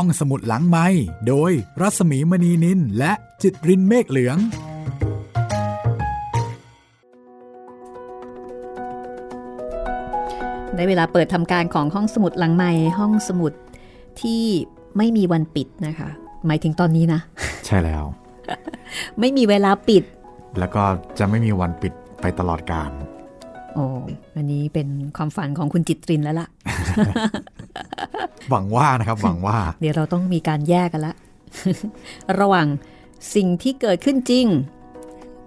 ห้องสมุดหลังไม้โดยรัสมีมณีนินและจิตรินเมฆเหลือง ได้เวลาเปิดทำการของห้องสมุดหลังไม้ห้องสมุดที่ไม่มีวันปิดนะคะ หมายถึงตอนนี้นะ ใช่แล้ว ไม่มีเวลาปิด แล้วก็จะไม่มีวันปิดไปตลอดกาลโอ้อันนี้เป็นความฝันของคุณจิตรินแล้วล่ะ หวังว่านะครับหวังว่า เดี๋ยวเราต้องมีการแยกกันละ ระหว่างสิ่งที่เกิดขึ้นจริง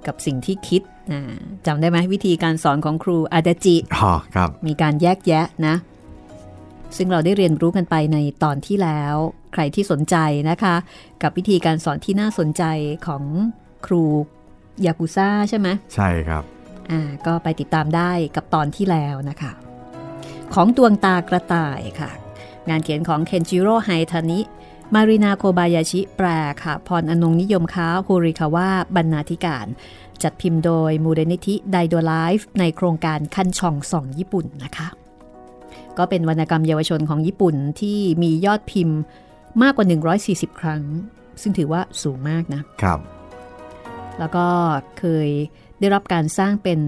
กับสิ่งที่คิดนะจำได้ไหมวิธีการสอนของครูอาดาจิอ๋อครับมีการแยกแยะนะ ซึ่งเราได้เรียนรู้กันไปในตอนที่แล้ว ใครที่สนใจนะคะ กับวิธีการสอนที่น่าสนใจของครูยากุซ่าใช่ไหมใช่ครับอ่าก็ไปติดตามได้กับตอนที่แล้วนะคะ ของดวงตากระต่ายค่ะ งานเขียนของเคนจิโร่ไฮทานิ มารินาโคบายาชิแปลค่ะ พรอนงนิยมค้าฮูริคาวะบรรณาธิการ จัดพิมพ์โดยมูลนิธิไดโดไลฟ์ในโครงการคันช่องส่องญี่ปุ่นนะคะ ก็เป็นวรรณกรรมเยาวชนของญี่ปุ่นที่มียอดพิมพ์มากกว่า 140 ครั้ง ซึ่งถือว่าสูงมากนะครับ แล้วก็เคยได้รับการสร้างเป็น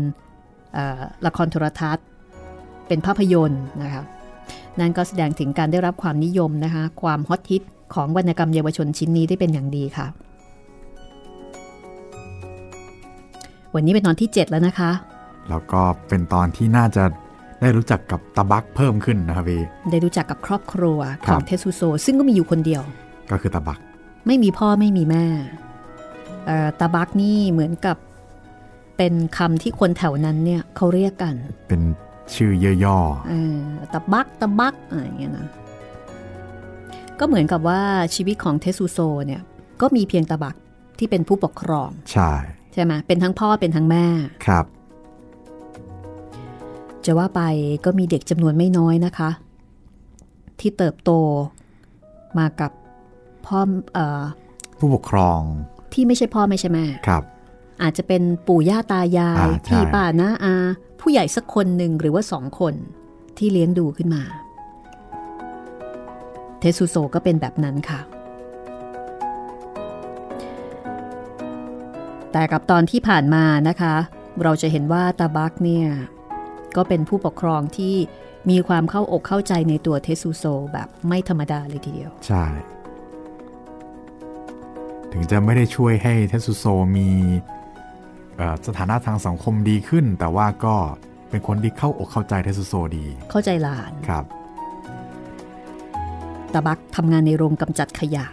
เอ่อละครโทรทัศน์ เป็นภาพยนตร์นะคะ นั่นก็แสดงถึงการได้รับความนิยมนะคะ ความฮอตฮิตของวรรณกรรมเยาวชนชิ้นนี้ได้เป็นอย่างดีค่ะ วันนี้เป็นตอนที่ 7 แล้วนะคะ แล้วก็เป็นตอนที่น่าจะได้รู้จักกับตะบักเพิ่มขึ้นนะครับพี่ได้รู้จักกับครอบครัวคขรัอบงเทสุโซ ซึ่งก็มีอยู่คนเดียว ก็คือตะบัก ไม่มีพ่อไม่มีแม่เอ่อตาบักนี่เหมือนกับเป็นคำที่คนแถวนั้นเนี่ยเขาเรียกกัน เป็น ชื่อย่อเออตะบักตะบักอะไรอย่างเงี้ยนะ ก็เหมือนกับว่าชีวิตของเทสุโซเนี่ย ก็มีเพียงตะบักที่เป็นผู้ปกครองๆใช่ ใช่ไหมเป็นทั้งพ่อเป็นทั้งแม่ ครับ จะว่าไปก็มีเด็กจำนวนไม่น้อยนะคะ ที่เติบโตมากับพ่อเอ่อผู้ปกครอง ที่ไม่ใช่พ่อไม่ใช่แม่ ครับ อาจจะเป็นปู่ย่าตายายอ่าใช่พี่ป้าน้าอา ผู้ใหญ่สักคนหนึ่งหรือว่าสองคนที่เลี้ยงดูขึ้นมา เทสุโซก็เป็นแบบนั้นค่ะ แต่กับตอนที่ผ่านมานะคะ เราจะเห็นว่าตาบักเนี่ย ก็เป็นผู้ปกครองที่มีความเข้าอกเข้าใจในตัวเทสุโซแบบไม่ธรรมดาเลยทีเดียว ใช่ ถึงจะไม่ได้ช่วยให้เทสุโซมีเอ่อ สถานะทางสังคมดีขึ้น แต่ว่าก็เป็นคนที่เข้าอกเข้าใจเทสุโซดี เข้าใจหลานครับตาบักทำงานในโรงกำจัดขยะ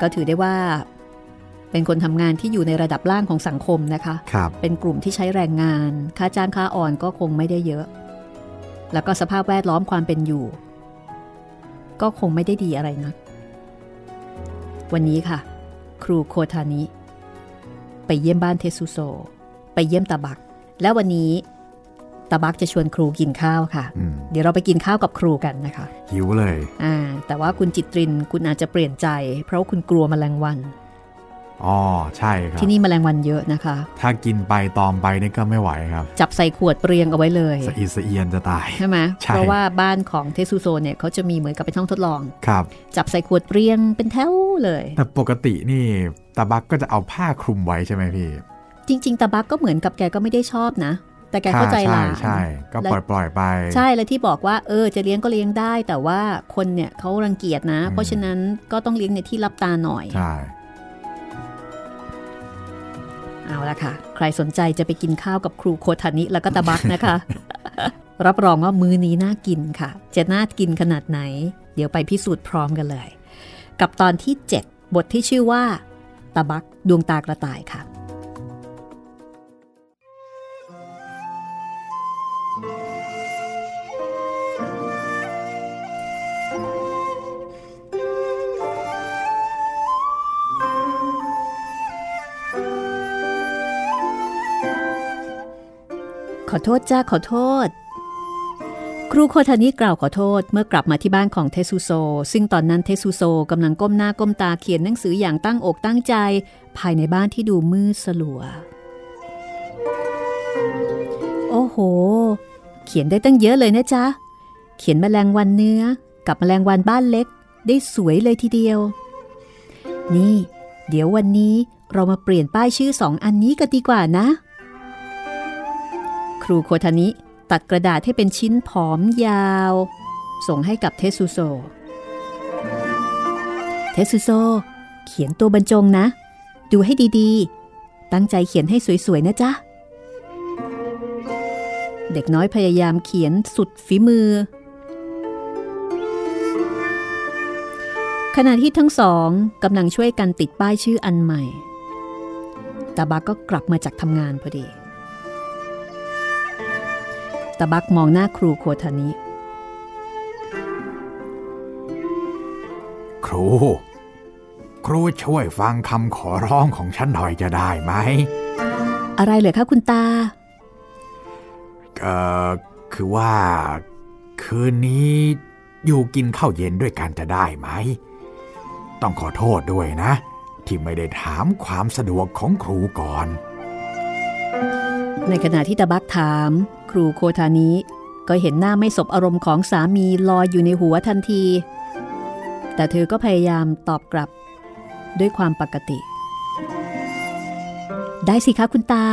ก็ถือได้ว่า เป็นคนทำงานที่อยู่ในระดับล่างของสังคมนะคะครับเป็นกลุ่มที่ใช้แรงงาน ค่าจ้างค่าอ่อนก็คงไม่ได้เยอะ แล้วก็สภาพแวดล้อมความเป็นอยู่ ก็คงไม่ได้ดีอะไรนัก วันนี้ค่ะ ครูโคทานิ ไปเยี่ยมบ้านเทสุโซ ไปเยี่ยมตาบัก และวันนี้ตาบักจะชวนครูกินข้าวค่ะอืมเดี๋ยวเราไปกินข้าวกับครูกันนะคะ หิวเลย อ่า แต่ว่าคุณจิตรินคุณอาจจะเปลี่ยนใจ เพราะว่าคุณกลัวแมลงวัน อ๋อใช่ครับ ที่นี่แมลงวันเยอะนะคะ ถ้ากินไปตอมไปนี่ก็ไม่ไหวครับ จับใส่ขวดเรียงเอาไว้เลยสะอีสะเอียนจะตายใช่ไหมใช่เพราะว่าบ้านของเทสุโซเนี่ยเขาจะมีเหมือนกับเป็นห้องทดลองครับ จับใส่ขวดเรียงเป็นแถวเลย แต่ปกตินี่ตาบักก็จะเอาผ้าคลุมไว้ใช่ไหมพี่ จริง ๆตาบักก็เหมือนกับแกก็ไม่ได้ชอบนะแต่แกเข้าใจหลานใช่ใช่ก็ปล่อยปล่อยๆไป ใช่แล้วที่บอกว่าเออจะเลี้ยงก็เลี้ยงได้ แต่ว่าคนเนี่ยเขารังเกียจนะอืมเพราะฉะนั้นก็ต้องเลี้ยงในที่รับตาหน่อยใช่ เอาละค่ะ ใครสนใจจะไปกินข้าวกับครูโคทานิแล้วก็ตาบักนะคะ รับรองว่ามื้อนี้น่ากินค่ะ จะน่ากินขนาดไหน เดี๋ยวไปพิสูจน์พร้อมกันเลย กับตอนที่ 7 บทที่ชื่อว่าตาบักดวงตากระต่ายค่ะ ขอโทษจ้าขอโทษ ครูโคทานิกล่าวขอโทษเมื่อกลับมาที่บ้านของเทสุโซ ซึ่งตอนนั้นเทสุโซกำลังก้มหน้าก้มตาเขียนหนังสืออย่างตั้งอกตั้งใจ ภายในบ้านที่ดูมืดสลัว โอ้โห เขียนได้ตั้งเยอะเลยนะจ๊ะ เขียนแมลงวันเนื้อ กับแมลงวันบ้านเล็ก ได้สวยเลยทีเดียว นี่ เดี๋ยววันนี้เรามาเปลี่ยนป้ายชื่อสองอันนี้กันดีกว่านะ รูโคทานิ ตัดกระดาษให้เป็นชิ้นผอมยาว ส่งให้กับเทสุโซ เทสุโซ เขียนตัวบรรจงนะ ดูให้ดีๆ ตั้งใจเขียนให้สวยๆ นะจ๊ะ เด็กน้อยพยายามเขียนสุดฝีมือ ขณะที่ทั้งสองกำลังช่วยกันติดป้ายชื่ออันใหม่ตาบักก็กลับมาจากทำงานพอดี ตาบักมองหน้าครูโคทานิ ครู ครูช่วยฟังคำขอร้องของฉันหน่อยจะได้ไหม อะไรเหรอคะคุณตา เอ่อ คือว่า คืนนี้อยู่กินข้าวเย็นด้วยกันจะได้ไหม ต้องขอโทษด้วยนะ ที่ไม่ได้ถามความสะดวกของครูก่อน ในขณะที่ตาบักถาม ครูโคทานิก็เห็นหน้าไม่สบอารมณ์ของสามีลอยอยู่ในหัวทันที แต่เธอก็พยายามตอบกลับด้วยความปกติ ได้สิคะคุณตา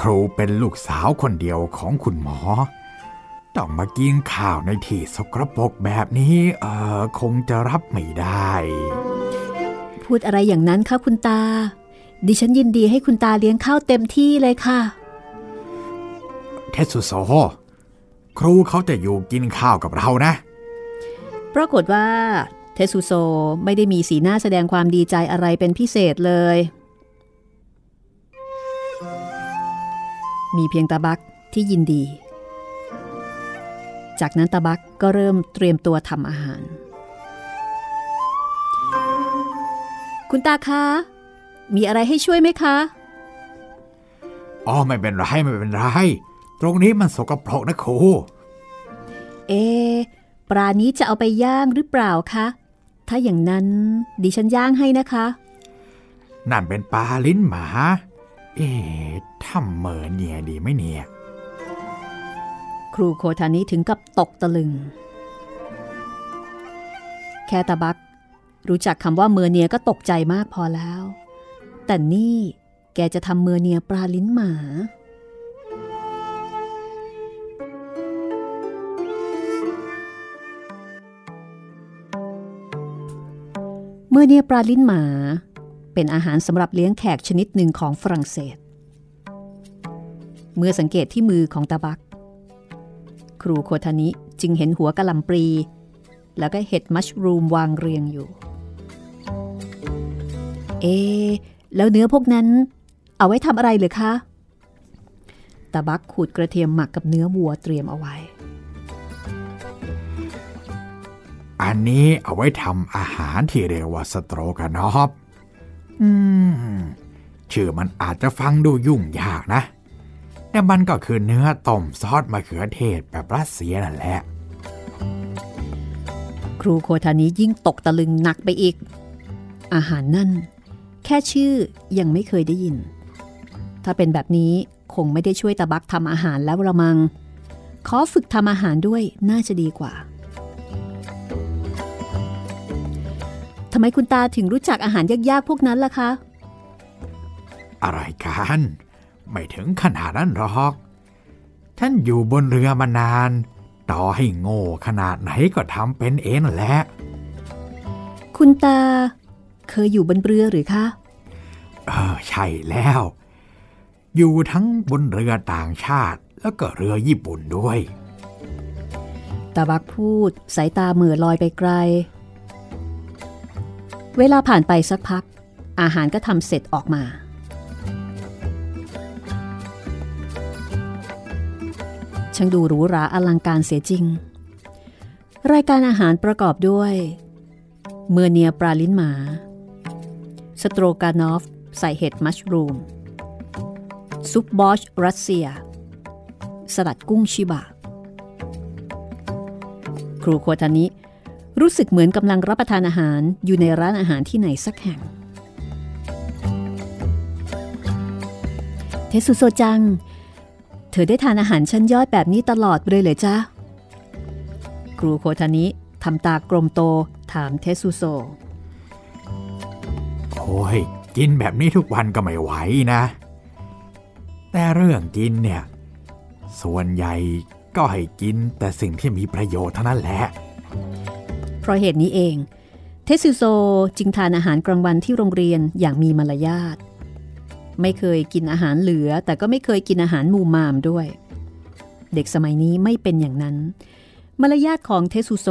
ครูเป็นลูกสาวคนเดียวของคุณหมอ ต้องมากินข้าวในที่สกรปรกแบบนี้เออคงจะรับไม่ได้ พูดอะไรอย่างนั้นคะคุณตา ดิฉันยินดีให้คุณตาเลี้ยงข้าวเต็มที่เลยค่ะ เทสุโซครูเขาจะอยู่กินข้าวกับเรานะ ปรากฏว่า เทสุโซไม่ได้มีสีหน้าแสดงความดีใจอะไรเป็นพิเศษเลย มีเพียงตาบักที่ยินดี จากนั้นตาบักก็เริ่มเตรียมตัวทำอาหาร คุณตาคะ มีอะไรให้ช่วยไหมคะ อ๋อไม่เป็นไรไม่เป็นไร ตรงนี้มันสกปรกนะครู เอะปลานี้จะเอาไปย่างหรือเปล่าคะ ถ้าอย่างนั้นดิฉันย่างให้นะคะ นั่นเป็นปลาลิ้นหมา เอ๊ะทำเหมือนเนี่ยดีไหมเนี่ย ครูโคทานิถึงกับตกตะลึง แค่ตาบักรู้จักคำว่าเมอร์เนียก็ตกใจมากพอแล้ว แต่นี่แกจะทำเมอเนียปลาลิ้นหมาเมอร์เนียปลาลิ้นหมา เป็นอาหารสำหรับเลี้ยงแขกชนิดหนึ่งของฝรั่งเศส เมื่อสังเกตที่มือของตาบัก ครูโคทานิจึงเห็นหัวกะหล่ำปลีแล้วก็เห็ดมัชรูมวางเรียงอยู่ เอ แล้วเนื้อพวกนั้น เอาไว้ทำอะไรเหรือคะตาบักขูดกระเทียมหมักกับเนื้อวัวเตรียมเอาไว้ อันนี้เอาไว้ทำอาหารที่เรียกว่าสโตรกานอฟอืม ชื่อมันอาจจะฟังดูยุ่งยากนะ แต่มันก็คือเนื้อต้มซอสมะเขือเทศแบบรัสเซียนั่นแหละ ครูโคทานิยิ่งตกตะลึงหนักไปอีก อาหารนั่น แค่ชื่อยังไม่เคยได้ยิน ถ้าเป็นแบบนี้คงไม่ได้ช่วยตาบักทำอาหารแล้วละมัง ขอฝึกทำอาหารด้วยน่าจะดีกว่าทำไมคุณตาถึงรู้จักอาหารยากๆพวกนั้นล่ะคะ อะไรกัน ไม่ถึงขนาดนั้นหรอก ท่านอยู่บนเรือมานาน ต่อให้โง่ขนาดไหนก็ทำเป็นเองนั่นแหละ คุณตา เคยอยู่บนเรือหรือคะเออใช่แล้ว อยู่ทั้งบนเรือต่างชาติแล้วก็เรือญี่ปุ่นด้วยตาบักพูดสายตาเหม่อลอยไปไกล เวลาผ่านไปสักพัก อาหารก็ทำเสร็จออกมา ช่างดูหรูหราอลังการเสียจริง รายการอาหารประกอบด้วย เมอร์เนียปลาลิ้นหมา สโตรกานอฟ ใส่เห็ดมัชรูม ซุปบอชรัสเซีย สลัดกุ้งชิบะ ครูโคทานิ รู้สึกเหมือนกำลังรับประทานอาหารอยู่ในร้านอาหารที่ไหนสักแห่ง เทสุโซจัง เธอได้ทานอาหารชั้นยอดแบบนี้ตลอดเลยเหรอจ๊ะ ครูโคทานิทำตากลมโตถามเทสุโซ โอ้ยกินแบบนี้ทุกวันก็ไม่ไหวนะ แต่เรื่องกินเนี่ย ส่วนใหญ่ก็ให้กินแต่สิ่งที่มีประโยชน์เท่านั้นแหละ เพราะเหตุนี้เอง เทสุโซจึงทานอาหารกลางวันที่โรงเรียนอย่างมีมารยาท ไม่เคยกินอาหารเหลือ แต่ก็ไม่เคยกินอาหารมูมามด้วย เด็กสมัยนี้ไม่เป็นอย่างนั้น มารยาทของเทสุโซ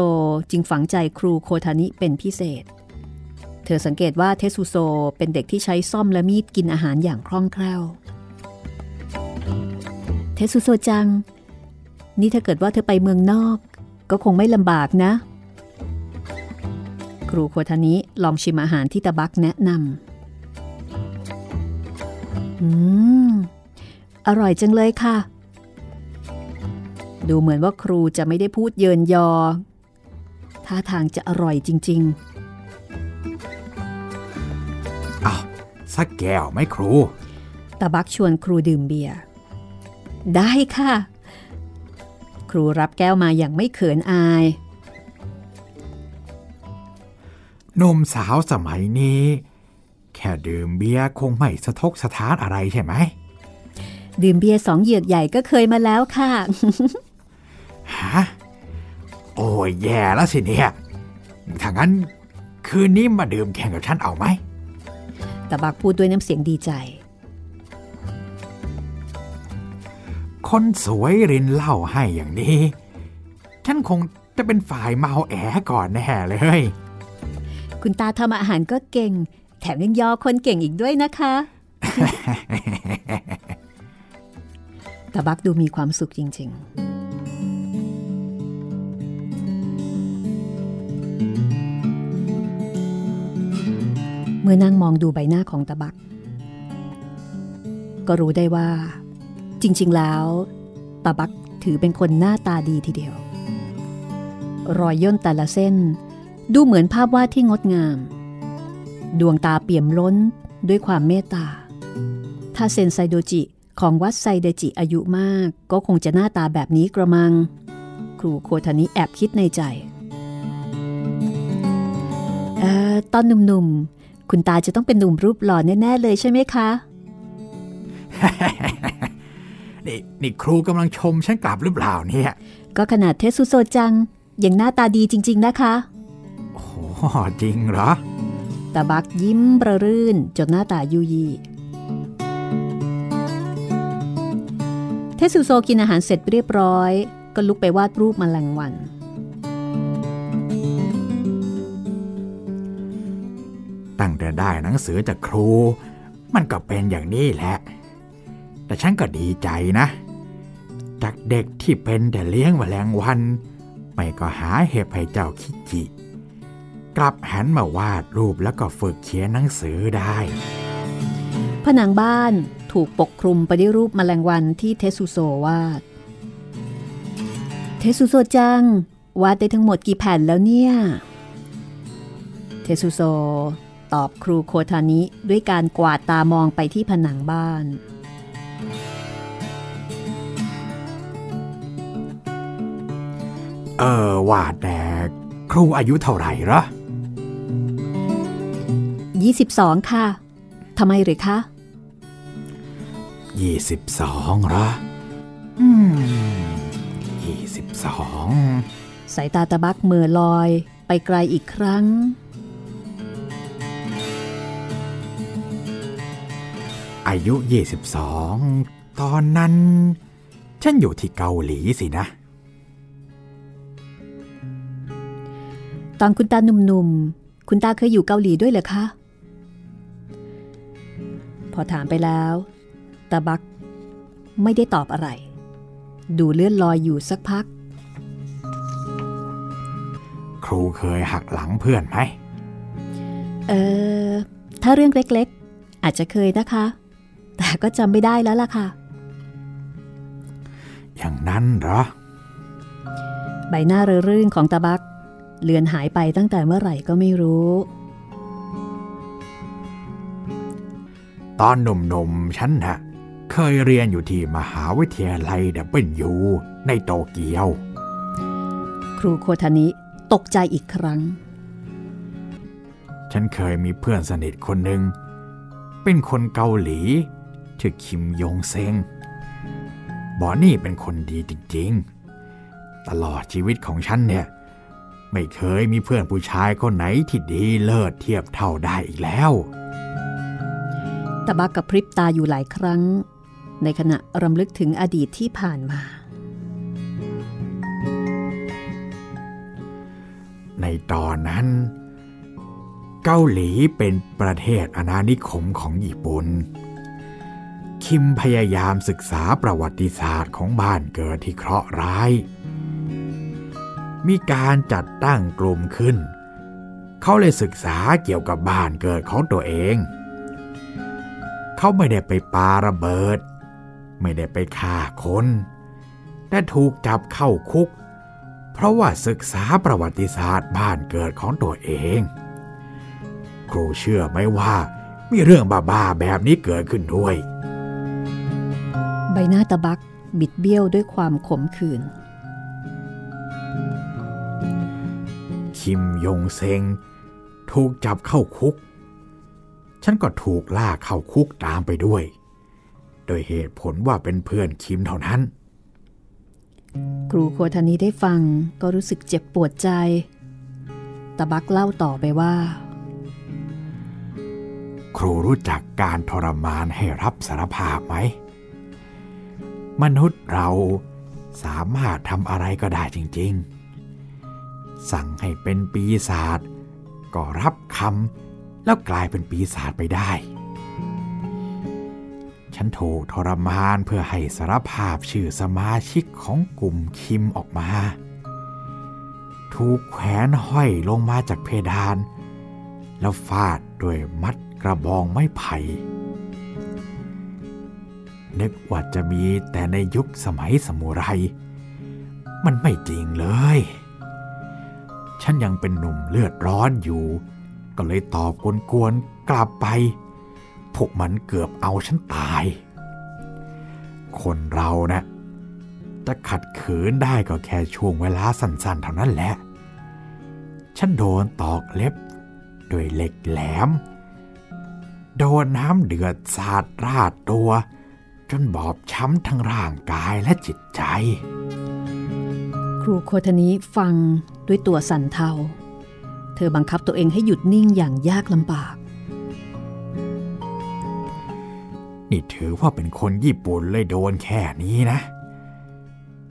จึงฝังใจครูโคทานิเป็นพิเศษ ธอสังเกตว่าเทสุโซเป็นเด็กที่ใช้ซ่อมและมีดกินอาหารอย่างคล่องแคล่ว เทสุโซจัง นี่ถ้าเกิดว่าเธอไปเมืองนอก ก็คงไม่ลำบากนะ ครูโคทานิลองชิมอาหารที่ตาบักแนะนำอืม อร่อยจังเลยค่ะ ดูเหมือนว่าครูจะไม่ได้พูดเยินยอท่าทางจะอร่อยจริงอ้ สักแก้วไหมครูๆตาบักชวนครูดื่มเบียร์ ได้ค่ะ ครูรับแก้วมาอย่างไม่เขินอายหนุ่มสาวสมัยนี้ แค่ดื่มเบียร์คงไม่สะทกสะท้านอะไรใช่ไหม ดื่มเบียร์สองเหยือกใหญ่ก็เคยมาแล้วค่ะ ฮะ โอ้ยแย่แล้วสิเนี่ยถ้างั้น คืนนี้มาดื่มแข่งกับฉันเอาไหม ตาบักพูดด้วยน้ำเสียงดีใจ คนสวยรินเหล้าให้อย่างนี้ ฉันคงจะเป็นฝ่ายเมาแอก่อนแน่เลย คุณตาทำอาหารก็เก่ง แถมยังยอคนเก่งอีกด้วยนะคะตาบักดูมีความสุขจริง ๆ เมื่อนั่งมองดูใบหน้าของตาบัก ก็รู้ได้ว่า จริง ๆ แล้วตาบักถือเป็นคนหน้าตาดีทีเดียว รอยย่นแต่ละเส้น ดูเหมือนภาพวาดที่งดงาม ดวงตาเปี่ยมล้นด้วยความเมตตา ถ้าเซนไซโดจิของวัดไซเดจิอายุมากก็คงจะหน้าตาแบบนี้กระมัง ครูโคทานิแอบคิดในใจเออตอนหนุ่มๆ คุณตาจะต้องเป็นหนุ่มรูปหล่อแน่ๆเลยใช่ไหมคะ นี่นี่ครูกำลังชมฉันกลับหรือเปล่าเนี่ย ก็ขนาดเทสุโซจังยังหน้าตาดีจริง ๆ นะคะ โอ้จริงเหรอ ตาบักยิ้มประรื่นจนหน้าตายุยีเทสุโซกินอาหารเสร็จเรียบร้อย ก็ลุกไปวาดรูปมแมลงวัน ตั้งแต่ได้หนังสือจากครู มันก็เป็นอย่างนี้แหละ แต่ฉันก็ดีใจนะ จากเด็กที่เป็นแต่เลี้ยงแมลงวัน ไม่ก็หาเห็บให้เจ้าคิจิ กลับหันมาวาดรูปแล้วก็ฝึกเขียนหนังสือได้ ผนังบ้านถูกปกคลุมไปด้วยรูปมแมลงวันที่เทสุโซวาด เทสุโซจังวาดได้ทั้งหมดกี่แผ่นแล้วเนี่ย เทสุโซ ตอบครูโคทานิด้วยการกวาดตามองไปที่ผนังบ้าน เออว่าแต่ครูอายุเท่าไหร่เหรอ22 ค่ะ ทำไมหรือคะยี่สิบสองเหรอ อืมยี่สิบสองสายตาตะบักเมื่อลอยไปไกลอีกครั้ง อายุยี่สิบสองตอนนั้น ฉันอยู่ที่เกาหลีสินะ ตอนคุณตาหนุ่มๆ คุณตาเคยอยู่เกาหลีด้วยเหรอคะ พอถามไปแล้วตาบักไม่ได้ตอบอะไร ดูเลื่อนลอยอยู่สักพัก ครูเคยหักหลังเพื่อนไหม เออ ถ้าเรื่องเล็กๆ อาจจะเคยนะคะ แต่ก็จำไม่ได้แล้วล่ะค่ะ อย่างนั้นเหรอ ใบหน้าเร่อรื่นของตาบัก เลือนหายไปตั้งแต่เมื่อไหร่ก็ไม่รู้ ตอนหนุ่มๆฉันน่ะเคยเรียนอยู่ที่มหาวิทยาลัยดับเบิลยูในโตเกียวคครูโคทานิตกใจอีกครั้ง ฉันเคยมีเพื่อนสนิทคนหนึ่ง เป็นคนเกาหลี ชื่อคิมยงเซงบอนี่เป็นคนดีจริงๆ ตลอดชีวิตของฉันเนี่ย ไม่เคยมีเพื่อนผู้ชายคนไหนที่ดีเลิศเทียบเท่าได้อีกแล้วตะบักกับพริบตาอยู่หลายครั้ง ในขณะรำลึกถึงอดีตที่ผ่านมา ในตอนนั้น เกาหลีเป็นประเทศอาณานิคมของญี่ปุ่น คิมพยายามศึกษาประวัติศาสตร์ของบ้านเกิดที่เคราะห์ร้าย มีการจัดตั้งกลุ่มขึ้น เขาเลยศึกษาเกี่ยวกับบ้านเกิดของตัวเอง เขาไม่ได้ไปปาระเบิด ไม่ได้ไปฆ่าคนแต่ถูกจับเข้าคุก เพราะว่าศึกษาประวัติศาสตร์บ้านเกิดของตัวเอง ครูเชื่อไหมว่ามีเรื่องบ้าๆแบบนี้เกิดขึ้นด้วย ใบหน้าตะบักบิดเบี้ยวด้วยความขมขื่น คิมยงเซงถูกจับเข้าคุก ฉันก็ถูกลากเข้าคุกตามไปด้วย โดยเหตุผลว่าเป็นเพื่อนคิมเท่านั้น ครูโคทานิได้ฟังก็รู้สึกเจ็บปวดใจ ตะบักเล่าต่อไปว่า ครูรู้จักการทรมานให้รับสารภาพไหม มนุษย์เราสามารถทำอะไรก็ได้จริง ๆ สั่งให้เป็นปีศาจก็รับคำแล้วกลายเป็นปีศาจไปได้ ฉันถูกทรมานเพื่อให้สารภาพชื่อสมาชิกของกลุ่มคิมออกมา ถูกแขวนห้อยลงมาจากเพดาน แล้วฟาดด้วยมัดกระบองไม้ไผ่ นึกว่าจะมีแต่ในยุคสมัยสมุไร มันไม่จริงเลย ฉันยังเป็นหนุ่มเลือดร้อนอยู่ ก็เลยตอบกวนๆกลับไป พวกมันเกือบเอาฉันตาย คนเรานะจะขัดขืนได้ก็แค่ช่วงเวลาสั้นๆ เท่านั้นแหละ ฉันโดนตอกเล็บด้วยเหล็กแหลม โดนน้ำเดือดสาดราดตัว จนบอบช้ำทั้งร่างกายและจิตใจ ครูโคทานิฟังด้วยตัวสั่นเทา เธอบังคับตัวเองให้หยุดนิ่งอย่างยากลำบาก นี่ถือว่าเป็นคนญี่ปุ่นเลยโดนแค่นี้นะ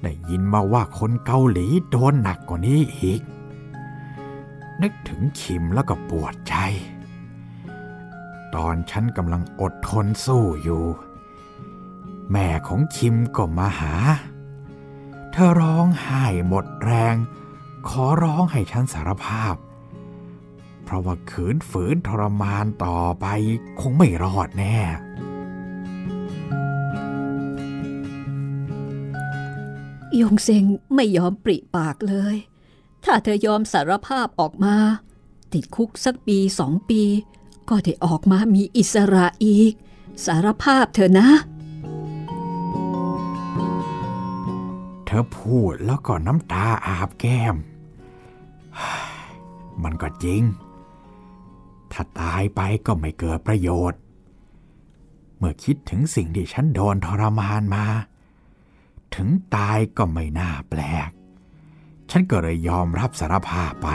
ได้ยินมาว่าคนเกาหลีโดนหนักกว่านี้อีก นึกถึงคิมแล้วก็ปวดใจ ตอนฉันกำลังอดทนสู้อยู่ แม่ของคิมก็มาหา เธอร้องไห้หมดแรง ขอร้องให้ฉันสารภาพ เพราะว่าขืนฝืนทรมานต่อไปคงไม่รอดแน่ ยงเซงไม่ยอมปริปากเลย ถ้าเธอยอมสารภาพออกมา ติดคุกสักปีสองปี ก็ได้ออกมามีอิสระอีก สารภาพเธอนะ เธอพูดแล้วก็น้ำตาอาบแก้ม มันก็จริง ถ้าตายไปก็ไม่เกิดประโยชน์ เมื่อคิดถึงสิ่งที่ฉันโดนทรมานมา ถึงตายก็ไม่น่าแปลก ฉันก็เลยยอมรับสารภาพไป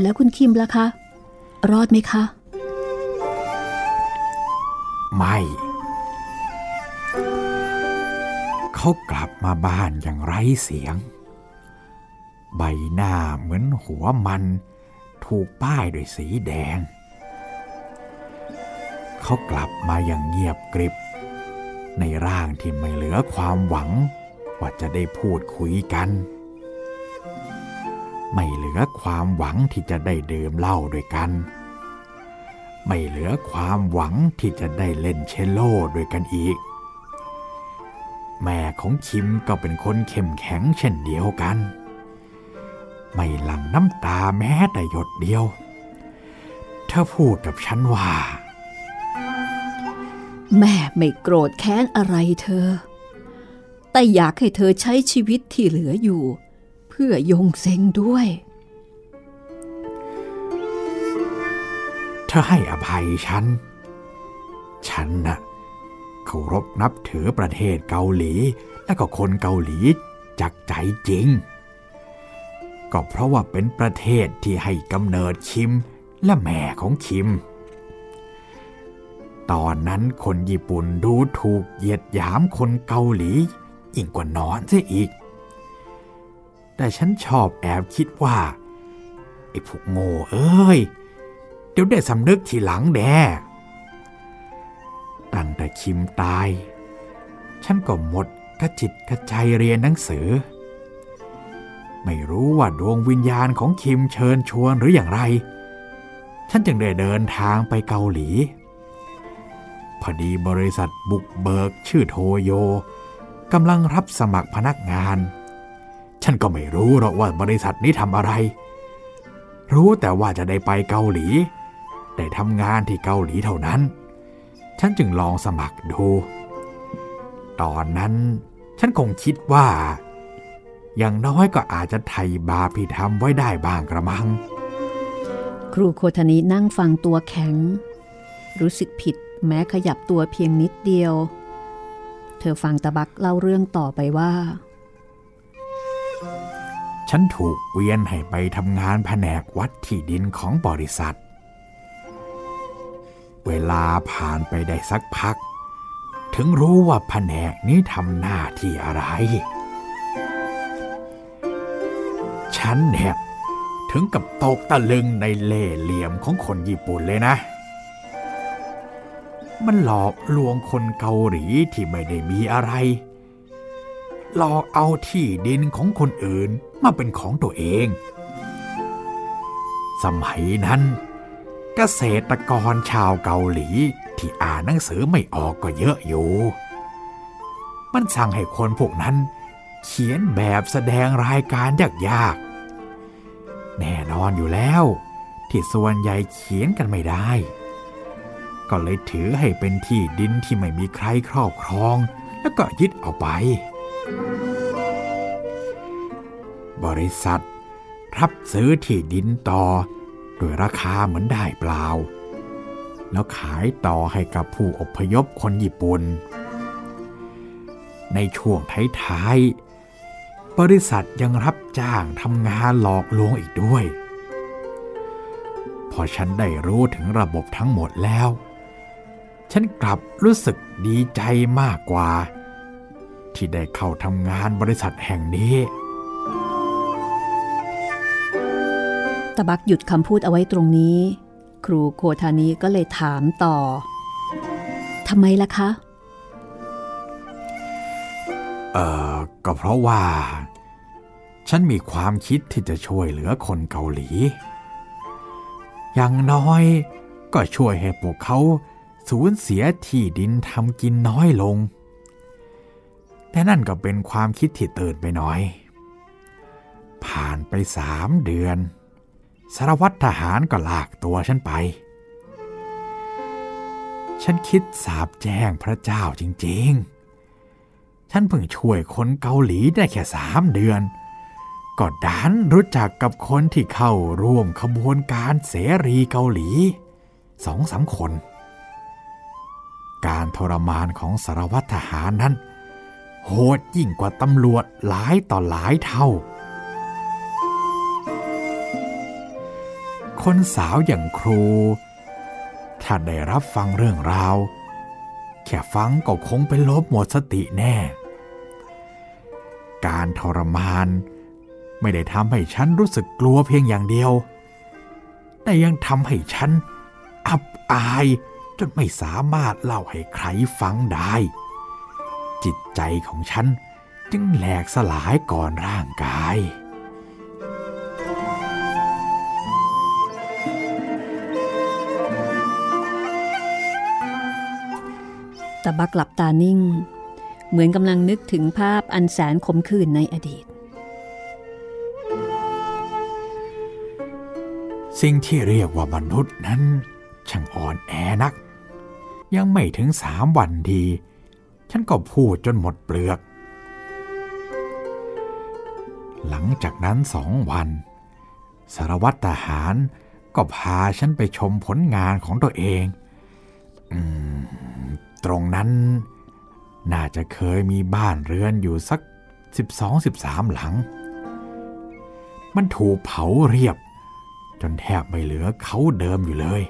แล้วคุณคิมล่ะคะ รอดไหมคะ ไม่ เขากลับมาบ้านอย่างไร้เสียง ใบหน้าเหมือนหัวมันถูกป้ายด้วยสีแดง เขากลับมาอย่างเงียบกริบ ในร่างที่ไม่เหลือความหวังว่าจะได้พูดคุยกัน ไม่เหลือความหวังที่จะได้ดื่มเหล้าด้วยกัน ไม่เหลือความหวังที่จะได้เล่นเชลโล่ด้วยกันอีก แม่ของคิมก็เป็นคนเข้มแข็งเช่นเดียวกัน ไม่หลั่งน้ำตาแม้แต่หยดเดียว เธอพูดกับฉันว่า แม่ไม่โกรธแค้นอะไรเธอ แต่อยากให้เธอใช้ชีวิตที่เหลืออยู่ เพื่อยงเซงด้วย เธอให้อภัยฉัน ฉันนะ่ะ เคารพนับถือประเทศเกาหลี และก็คนเกาหลีจากใจจริง ก็เพราะว่าเป็นประเทศที่ให้กำเนิดคิมและแม่ของคิม ตอนนั้นคนญี่ปุ่นดูถูกเหยียดหยามคนเกาหลียิ่งกว่านอนเสียอีก แต่ฉันชอบแอบคิดว่าไอ้พวกโง่เอ้ย เดี๋ยวได้สำนึกทีหลังแด่ ตั้งแต่คิมตาย ฉันก็หมดกระจิตกระใจเรียนหนังสือ ไม่รู้ว่าดวงวิญญาณของคิมเชิญชวนหรืออย่างไร ฉันจึงได้เดินทางไปเกาหลี พอดีบริษัทบุกเบิกชื่อโทโยกำลังรับสมัครพนักงาน ฉันก็ไม่รู้หรอกว่าบริษัทนี้ทำอะไร รู้แต่ว่าจะได้ไปเกาหลี ได้ทำงานที่เกาหลีเท่านั้น ฉันจึงลองสมัครดู ตอนนั้นฉันคงคิดว่า อย่างน้อยก็อาจจะไถ่บาปที่ทำไว้ได้บ้างกระมัง ครูโคทานินั่งฟังตัวแข็ง รู้สึกผิดแม้ขยับตัวเพียงนิดเดียว เธอฟังตะบักเล่าเรื่องต่อไปว่า ฉันถูกเวียนให้ไปทำงานแผนกวัดที่ดินของบริษัท เวลาผ่านไปได้สักพัก ถึงรู้ว่าแผนกนี้ทำหน้าที่อะไร ฉันเนี่ยถึงกับตกตะลึงในเล่เหลี่ยมของคนญี่ปุ่นเลยนะ มันหลอกลวงคนเกาหลีที่ไม่ได้มีอะไร หลอกเอาที่ดินของคนอื่นมาเป็นของตัวเอง สมัยนั้น เกษตรกรชาวเกาหลีที่อ่านหนังสือไม่ออกก็เยอะอยู่ มันสั่งให้คนพวกนั้น เขียนแบบแสดงรายการยากๆ แน่นอนอยู่แล้ว ที่ส่วนใหญ่เขียนกันไม่ได้ ก็เลยถือให้เป็นที่ดินที่ไม่มีใครครอบครอง แล้วก็ยึดเอาไป บริษัทรับซื้อที่ดินต่อ โดยราคาเหมือนได้เปล่า แล้วขายต่อให้กับผู้อพยพคนญี่ปุ่น ในช่วงท้ายๆ บริษัทยังรับจ้างทำงานหลอกลวงอีกด้วย พอฉันได้รู้ถึงระบบทั้งหมดแล้ว ฉันกลับรู้สึกดีใจมากกว่า ที่ได้เข้าทำงานบริษัทแห่งนี้ ตะบักหยุดคำพูดเอาไว้ตรงนี้ ครูโคทานิก็เลยถามต่อทำไมล่ะคะเออก็เพราะว่า ฉันมีความคิดที่จะช่วยเหลือคนเกาหลี อย่างน้อยก็ช่วยให้พวกเขาสูญเสียที่ดินทำกินน้อยลง แต่นั่นก็เป็นความคิดที่เตินไปหน่อย ผ่านไปสามเดือน สารวัตรทหารก็ลากตัวฉันไป ฉันคิดสาบแจ้งพระเจ้าจริงๆ ฉันเพิ่งช่วยคนเกาหลีได้แค่สามเดือน ก็ดันรู้จักกับคนที่เข้าร่วมขบวนการเสรีเกาหลีสองสามคน การทรมานของสารวัตรทหารนั้น โหดยิ่งกว่าตำรวจหลายต่อหลายเท่า คนสาวอย่างครู ถ้าได้รับฟังเรื่องราว แค่ฟังก็คงเป็นลบหมดสติแน่ การทรมาน ไม่ได้ทำให้ฉันรู้สึกกลัวเพียงอย่างเดียว แต่ยังทำให้ฉัน อับอายจนไม่สามารถเล่าให้ใครฟังได้ จิตใจของฉันจึงแหลกสลายก่อนร่างกาย แตะบักหลับตานิ่ง เหมือนกำลังนึกถึงภาพอันแสนขมขื่นในอดีต สิ่งที่เรียกว่ามนุษย์นั้น ช่างอ่อนแอนัก ยังไม่ถึงสามวันดี ฉันก็พูดจนหมดเปลือก หลังจากนั้นสองวัน สารวัตรทหารก็พาฉันไปชมผลงานของตัวเองอ ตรงนั้น น่าจะเคยมีบ้านเรือนอยู่สัก 12-13 หลัง มันถูกเผาเรียบ จนแทบไม่เหลือเขาเดิมอยู่เลย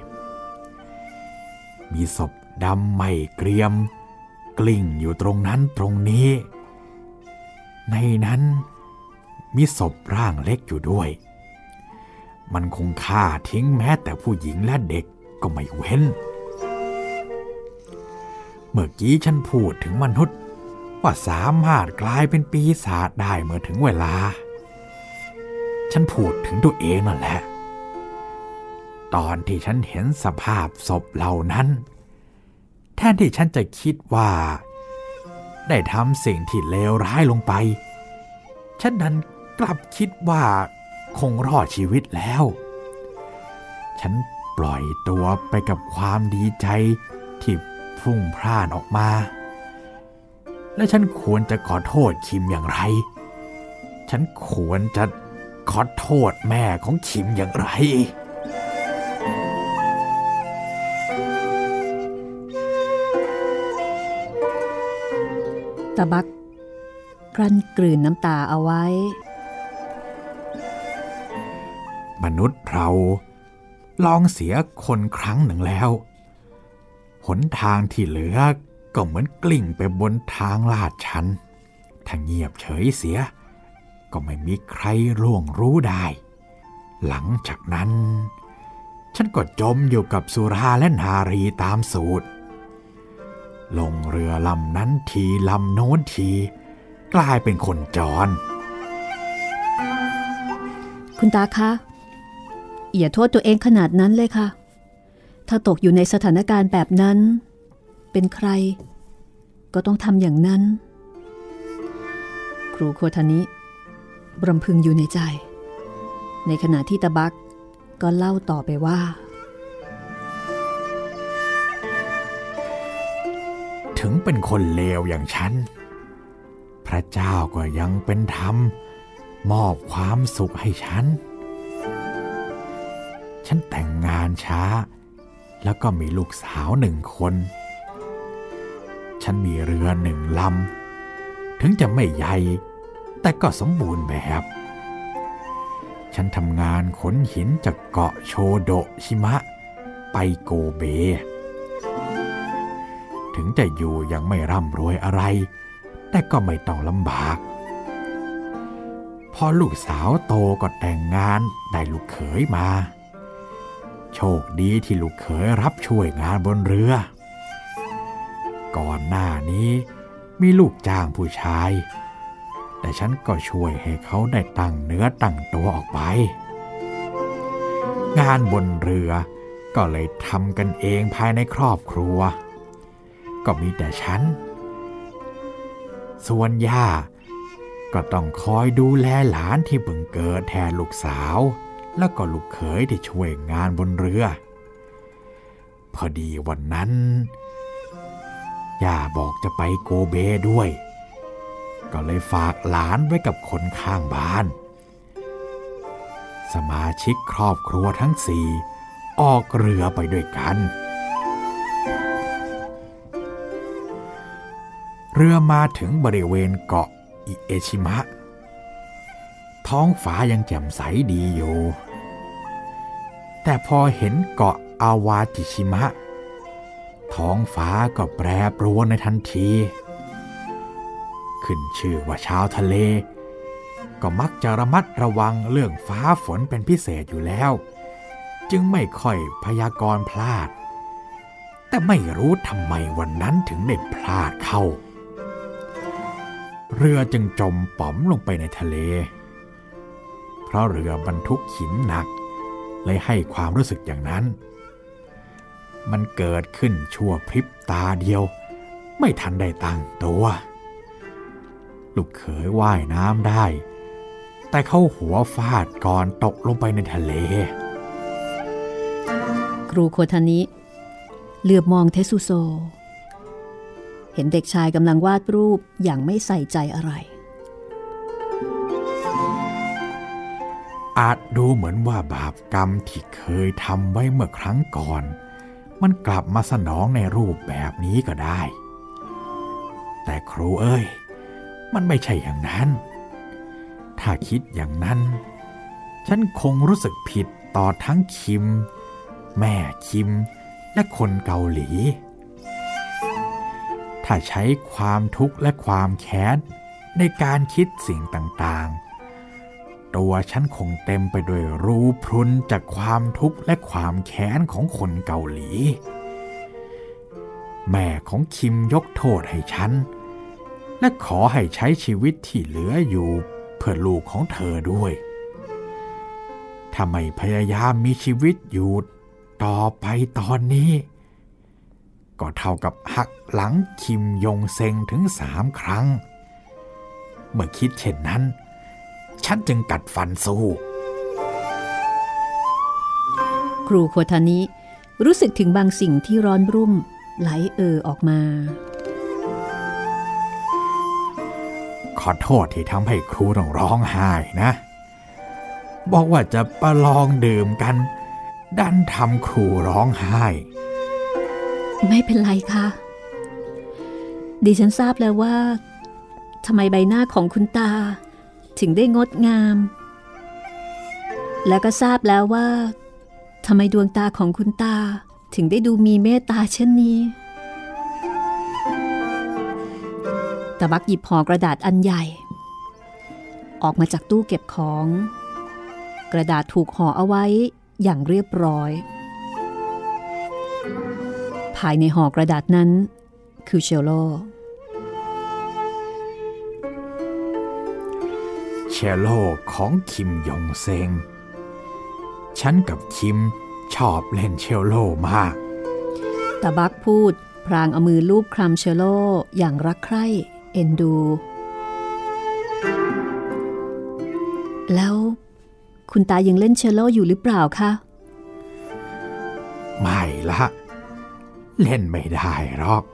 มีศพดำไม่เกรียม กลิ้งอยู่ตรงนั้นตรงนี้ ในนั้นมีศพร่างเล็กอยู่ด้วย มันคงฆ่าทิ้งแม้แต่ผู้หญิงและเด็กก็ไม่เว้น เมื่อกี้ฉันพูดถึงมนุษย์ ว่าสามารถกลายเป็นปีศาจได้เมื่อถึงเวลา ฉันพูดถึงตัวเองนั่นแหละ ตอนที่ฉันเห็นสภาพศพเหล่านั้น แทนที่ฉันจะคิดว่า ได้ทำสิ่งที่เลวร้ายลงไป ฉันนั้นกลับคิดว่าคงรอดชีวิตแล้ว ฉันปล่อยตัวไปกับความดีใจที่ พุ่งพร่านออกมา และฉันควรจะขอโทษคิมอย่างไร ฉันควรจะขอโทษแม่ของคิมอย่างไรตะบักกลั้นกลืนน้ำตาเอาไว้ มนุษย์เราลองเสียคนครั้งหนึ่งแล้ว หนทางที่เหลือก็เหมือนกลิ่งไปบนทางลาดชันถ้าเงียบเฉยเสีย ก็ไม่มีใครล่วงรู้ได้ หลังจากนั้น ฉันก็จมอยู่กับสุราและนารีตามสูตร ลงเรือลำนั้นทีลำโน้นที กลายเป็นคนจร คุณตาคะอย่าโทษตัวเองขนาดนั้นเลยค่ะ ถ้าตกอยู่ในสถานการณ์แบบนั้น เป็นใคร ก็ต้องทำอย่างนั้น ครูโคทานิรำพึงอยู่ในใจ ในขณะที่ตะบักก็เล่าต่อไปว่า ถึงเป็นคนเลวอย่างฉัน พระเจ้าก็ยังเป็นธรรม มอบความสุขให้ฉัน ฉันแต่งงานช้า แล้วก็มีลูกสาวหนึ่งคน ฉันมีเรือหนึ่งลำ ถึงจะไม่ใหญ่ แต่ก็สมบูรณ์แบบ ฉันทำงานขนหินจากเกาะโชโดชิมะ ไปโกเบ ถึงจะอยู่ยังไม่ร่ำรวยอะไร แต่ก็ไม่ต้องลำบาก พอลูกสาวโตก็แต่งงานได้ลูกเขยมา โชคดีที่ลูกเขยรับช่วยงานบนเรือ ก่อนหน้านี้มีลูกจ้างผู้ชาย แต่ฉันก็ช่วยให้เขาได้ตั้งเนื้อตั้งตัวออกไป งานบนเรือก็เลยทำกันเองภายในครอบครัว ก็มีแต่ฉัน ส่วนย่าก็ต้องคอยดูแลหลานที่เพิ่งเกิดแทนลูกสาว แล้วก็ลูกเขยที่ช่วยงานบนเรือ พอดีวันนั้นย่าบอกจะไปโกเบด้วย ก็เลยฝากหลานไว้กับคนข้างบ้าน สมาชิกครอบครัวทั้งสี่ออกเรือไปด้วยกัน เรือมาถึงบริเวณเกาะอิเอชิมะ ท้องฟ้ายังแจ่มใสดีอยู่ แต่พอเห็นเกาะอาวาจิชิมะ ท้องฟ้าก็แปรปรวนในทันที ขึ้นชื่อว่าชาวทะเล ก็มักจะระมัดระวังเรื่องฟ้าฝนเป็นพิเศษอยู่แล้ว จึงไม่ค่อยพยากรณ์พลาด แต่ไม่รู้ทำไมวันนั้นถึงได้พลาดเข้า เรือจึงจมป๋อมลงไปในทะเล เพราะเรือบรรทุกหินหนัก เลยให้ความรู้สึกอย่างนั้น มันเกิดขึ้นชั่วพริบตาเดียว ไม่ทันได้ตั้งตัว ลูกเขยว่ายน้ำได้ แต่เข้าหัวฟาดก่อนตกลงไปในทะเล ครูโคทานิเหลือบมองเทสุโซ เห็นเด็กชายกำลังวาดรูปอย่างไม่ใส่ใจอะไร อาจดูเหมือนว่าบาปกรรมที่เคยทำไว้เมื่อครั้งก่อน มันกลับมาสนองในรูปแบบนี้ก็ได้ แต่ครูเอ้ย มันไม่ใช่อย่างนั้น ถ้าคิดอย่างนั้น ฉันคงรู้สึกผิดต่อทั้งคิม แม่คิม และคนเกาหลี ถ้าใช้ความทุกข์และความแค้นในการคิดสิ่งต่างๆ ตัวฉันคงเต็มไปด้วยรูพรุนจากความทุกข์และความแค้นของคนเกาหลี แม่ของคิมยกโทษให้ฉัน และขอให้ใช้ชีวิตที่เหลืออยู่เพื่อลูกของเธอด้วย ถ้าไม่พยายามมีชีวิตอยู่ต่อไปตอนนี้ ก็เท่ากับหักหลังคิมยงเซงถึงสามครั้ง เมื่อคิดเช่นนั้น ฉันจึงกัดฟันสู้ ครูโคทานิรู้สึกถึงบางสิ่งที่ร้อนรุ่มไหลเอ่อออกมา ขอโทษที่ทำให้ครูต้องร้องไห้นะ บอกว่าจะประลองดื่มกัน ดันทำครูร้องไห้ ไม่เป็นไรค่ะ ดิฉันทราบแล้วว่าทำไมใบหน้าของคุณตา ถึงได้งดงาม และก็ทราบแล้วว่าทำไมดวงตาของคุณตาถึงได้ดูมีเมตตาเช่นนี้ตะบักหยิบห่อกระดาษอันใหญ่ ออกมาจากตู้เก็บของ กระดาษถูกห่อเอาไว้อย่างเรียบร้อย ภายในห่อกระดาษนั้นคือเชลโล เชลโลของคิมยงเซง ฉันกับคิมชอบเล่นเชลโลมาก ตาบักพูดพลางเอามือลูบคลำเชลโลอย่างรักใคร่เอ็นดู แล้ว คุณตายังเล่นเชลโลอยู่หรือเปล่าคะ ไม่ละ เล่นไม่ได้หรอก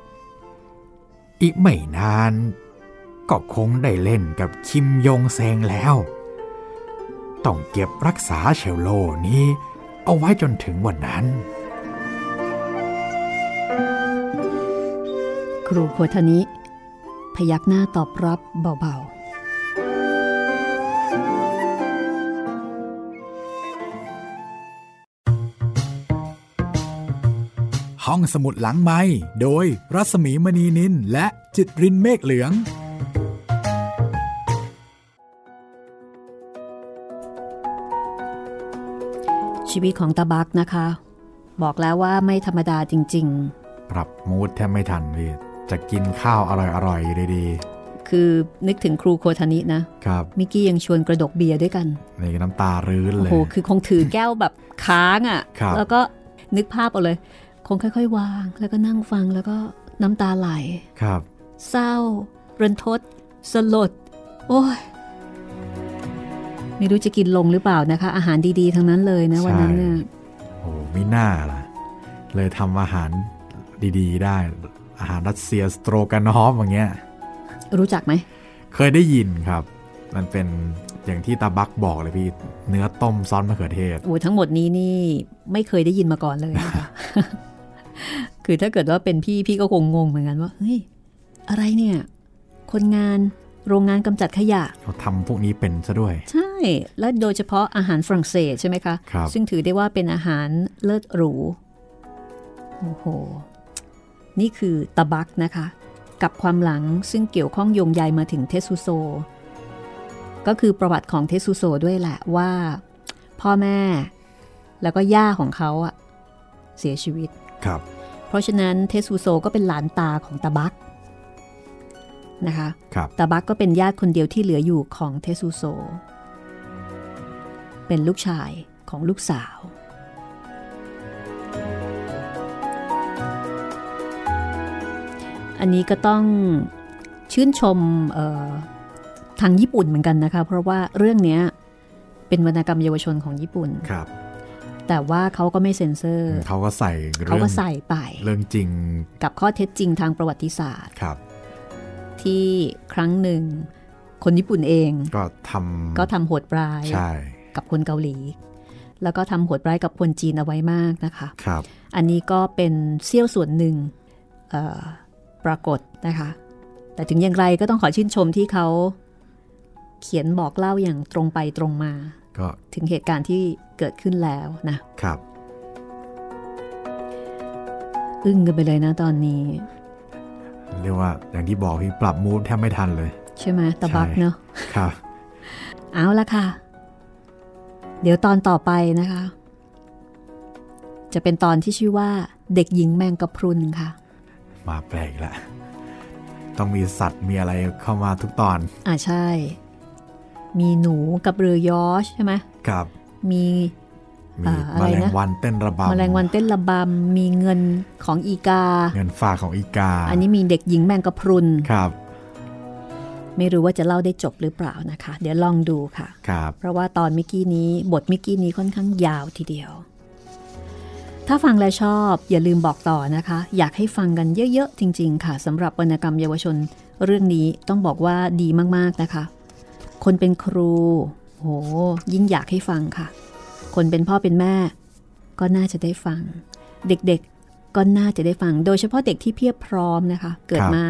อีกไม่นาน ก็คงได้เล่นกับคิมยงเซงแล้ว ต้องเก็บรักษาเชลโลนี้เอาไว้จนถึงวันนั้น ครูโคทานิพยักหน้าตอบรับเบาห้องสมุดหลังไม้โดยรัสมีมณีนินและจิตรินเมฆเหลือง ชีวิตของตาบักนะคะ บอกแล้วว่าไม่ธรรมดาจริงปรับมูดแทบไม่ทันพี่จะกินข้าวอร่อยๆดีๆคือนึกถึงครูโคทานินะๆครับมิกกี้ยังชวนกระดกเบียร์ด้วยกันนี่น้ำตารื้นโอ้เลยโหคือคงถือแก้วแบบค้างอะ่ะครับแล้วก็นึกภาพเอาเลย คงค่อย ๆ วาง แล้วก็นั่งฟังแล้วก็น้ำตาไหลครับ เศร้า รันทด สลด โอ้ย ไม่รู้จะกินลงหรือเปล่านะคะ อาหารดีๆ ทั้งนั้นเลยนะวันนั้นเนี่ยโอ้ไม่น่าล่ะ เลยทำอาหารดีๆ ได้ อาหารรัสเซียสโตรกานอฟอย่างเงี้ย รู้จักไหม เคยได้ยินครับ มันเป็นอย่างที่ตาบักบอกเลยพี่ เนื้อต้มซอสมะเขือเทศโอ้ทั้งหมดนี้นี่ไม่เคยได้ยินมาก่อนเลยนะคะคือถ้าเกิดว่าเป็นพี่พี่ก็คงงงเหมือนกันว่าเฮ้ยอะไรเนี่ย คนงานโรงงานกำจัดขยะเขาทำพวกนี้เป็นซะด้วย ใช่ และโดยเฉพาะอาหารฝรั่งเศสใช่ไหมคะครับซึ่งถือได้ว่าเป็นอาหารเลิศหรู โอ้โห นี่คือตะบักนะคะ กับความหลังซึ่งเกี่ยวข้องโยงใยมาถึงเทสุโซ ก็คือประวัติของเทสุโซด้วยแหละว่า พ่อแม่แล้วก็ย่าของเขาอะเสียชีวิต ครับ เพราะฉะนั้นเทสุโซก็เป็นหลานตาของตะบักนะคะครับตาบักก็เป็นญาติคนเดียวที่เหลืออยู่ของเทสุโซ เป็นลูกชายของลูกสาว อันนี้ก็ต้องชื่นชมเอ่อทางญี่ปุ่นเหมือนกันนะคะ เพราะว่าเรื่องเนี้ยเป็นวรรณกรรมเยาวชนของญี่ปุ่นครับแต่ว่าเขาก็ไม่เซ็นเซอร์ เขาก็ใส่เขาเรื่ก็องใส่ไป เรื่องจริง กับข้อเท็จจริงทางประวัติศาสตร์ครับ ที่ครั้งหนึ่ง คนญี่ปุ่นเอง ก็ทำก็ทำโหดร้าย ใช่ กับคนเกาหลี แล้วก็ทำโหดร้ายกับคนจีนเอาไว้มากนะคะครับอันนี้ก็เป็นเสี้ยวส่วนหนึ่งเอ่อปรากฏนะคะ แต่ถึงอย่างไรก็ต้องขอชื่นชมที่เขาเขียนบอกเล่าอย่างตรงไปตรงมาก็ถึงเหตุการณ์ที่เกิดขึ้นแล้วนะครับ อึ้งกันไปเลยนะตอนนี้ เรียกว่าอย่างที่บอกพี่ปรับมูฟแทบไม่ทันเลย ใช่ไหมตะบักใช่เนอะครับ เอาละค่ะ เดี๋ยวตอนต่อไปนะคะ จะเป็นตอนที่ชื่อว่า เด็กหญิงแมงกะพรุนค่ะ มาแปลกละ ต้องมีสัตว์มีอะไรเข้ามาทุกตอน อ่าใช่ มีหนูกับเรือยอชใช่ไหมครับมีมีอ่าอะแมไรลงนะวันเต้นระบำแมลงวันเต้นระบำมีเงินของอีกา เงินฝากของอีกา อันนี้มีเด็กหญิงแมงกะพรุนครับ ไม่รู้ว่าจะเล่าได้จบหรือเปล่านะคะ เดี๋ยวลองดูค่ะครับเพราะว่าตอนเมื่อกี้นี้บทเมื่อกี้นี้ค่อนข้างยาวทีเดียว ถ้าฟังแล้วชอบอย่าลืมบอกต่อนะคะ อยากให้ฟังกันเยอะๆ จริง ๆ ค่ะสำหรับวรรณกรรมเยาวชนเรื่องนี้ต้องบอกว่าดีมากๆนะคะ คนเป็นครูโหยิ่งอยากให้ฟังค่ะ คนเป็นพ่อเป็นแม่ ก็น่าจะได้ฟัง เด็กๆ ก็น่าจะได้ฟัง โดยเฉพาะเด็กที่เพียบพร้อมนะคะ เกิดมา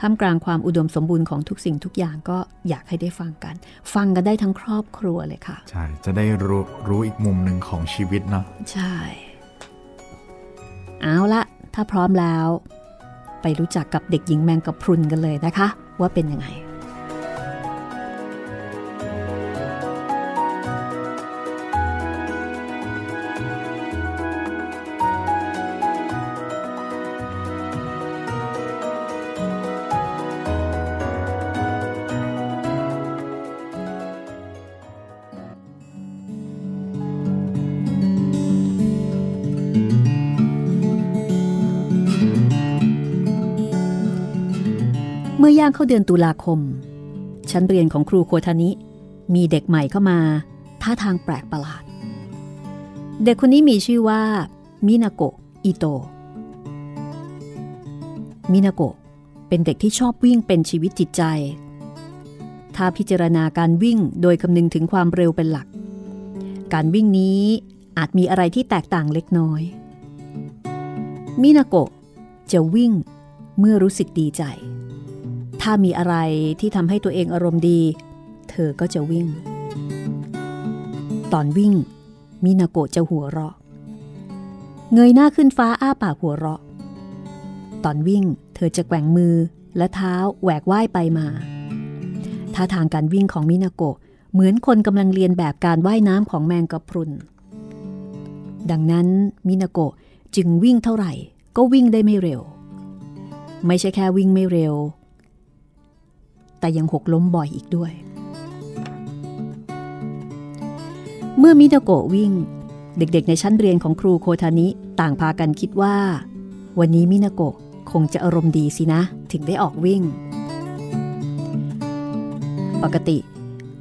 ท่ามกลางความอุดมสมบูรณ์ของทุกสิ่งทุกอย่างก็อยากให้ได้ฟังกัน ฟังกันได้ทั้งครอบครัวเลยค่ะ ใช่ จะได้รู้รู้อีกมุมหนึ่งของชีวิตเนาะ ใช่ เอาละถ้าพร้อมแล้ว ไปรู้จักกับเด็กหญิงแมงกะพรุนกันเลยนะคะ ว่าเป็นยังไงางเข้าเดือนตุลาคม ชั้นเรียนของครูโคทานิ มีเด็กใหม่เข้ามา ท่าทางแปลกประหลาด เด็กคนนี้มีชื่อว่า มินาโกะอิโต มินาโกะเป็นเด็กที่ชอบวิ่งเป็นชีวิตจิตใจ ถ้าพิจารณาการวิ่งโดยคำนึงถึงความเร็วเป็นหลัก การวิ่งนี้อาจมีอะไรที่แตกต่างเล็กน้อย มินาโกะจะวิ่งเมื่อรู้สึกดีใจ ถ้ามีอะไรที่ทำให้ตัวเองอารมณ์ดี เธอก็จะวิ่ง ตอนวิ่ง มินาโกะจะหัวเราะ เงยหน้าขึ้นฟ้าอ้าปากหัวเราะ ตอนวิ่งเธอจะแกว่งมือและเท้าแหวกว่ายไปมาท่าทางการวิ่งของมินาโกะเหมือนคนกำลังเรียนแบบการว่ายน้ำของแมงกะพรุน ดังนั้นมินาโกะจึงวิ่งเท่าไหร่ ก็วิ่งได้ไม่เร็ว ไม่ใช่แค่วิ่งไม่เร็ว แต่ยังหกล้มบ่อยอีกด้วย เมื่อมินาโกะวิ่ง เด็กๆในชั้นเรียนของครูโคทานิต่างพากันคิดว่า วันนี้มินาโกะคงจะอารมณ์ดีสินะ ถึงได้ออกวิ่ง ปกติ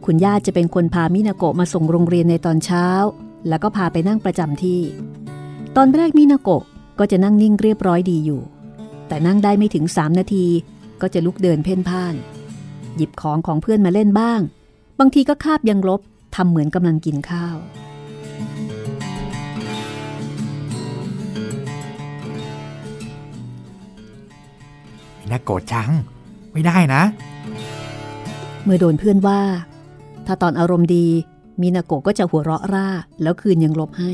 คุณย่าจะเป็นคนพามินาโกะมาส่งโรงเรียนในตอนเช้า แล้วก็พาไปนั่งประจำที่ ตอนแรกมินาโกะก็จะนั่งนิ่งเรียบร้อยดีอยู่ แต่นั่งได้ไม่ถึง 3 นาทีก็จะลุกเดินเพ่นพ่าน หยิบของของเพื่อนมาเล่นบ้าง บางทีก็คาบยังลบทำเหมือนกำลังกินข้าว น่าโกรธจัง ไม่ได้นะ เมื่อโดนเพื่อนว่า ถ้าตอนอารมณ์ดีมินาโกะก็จะหัวเราะร่า แล้วคืนยังลบให้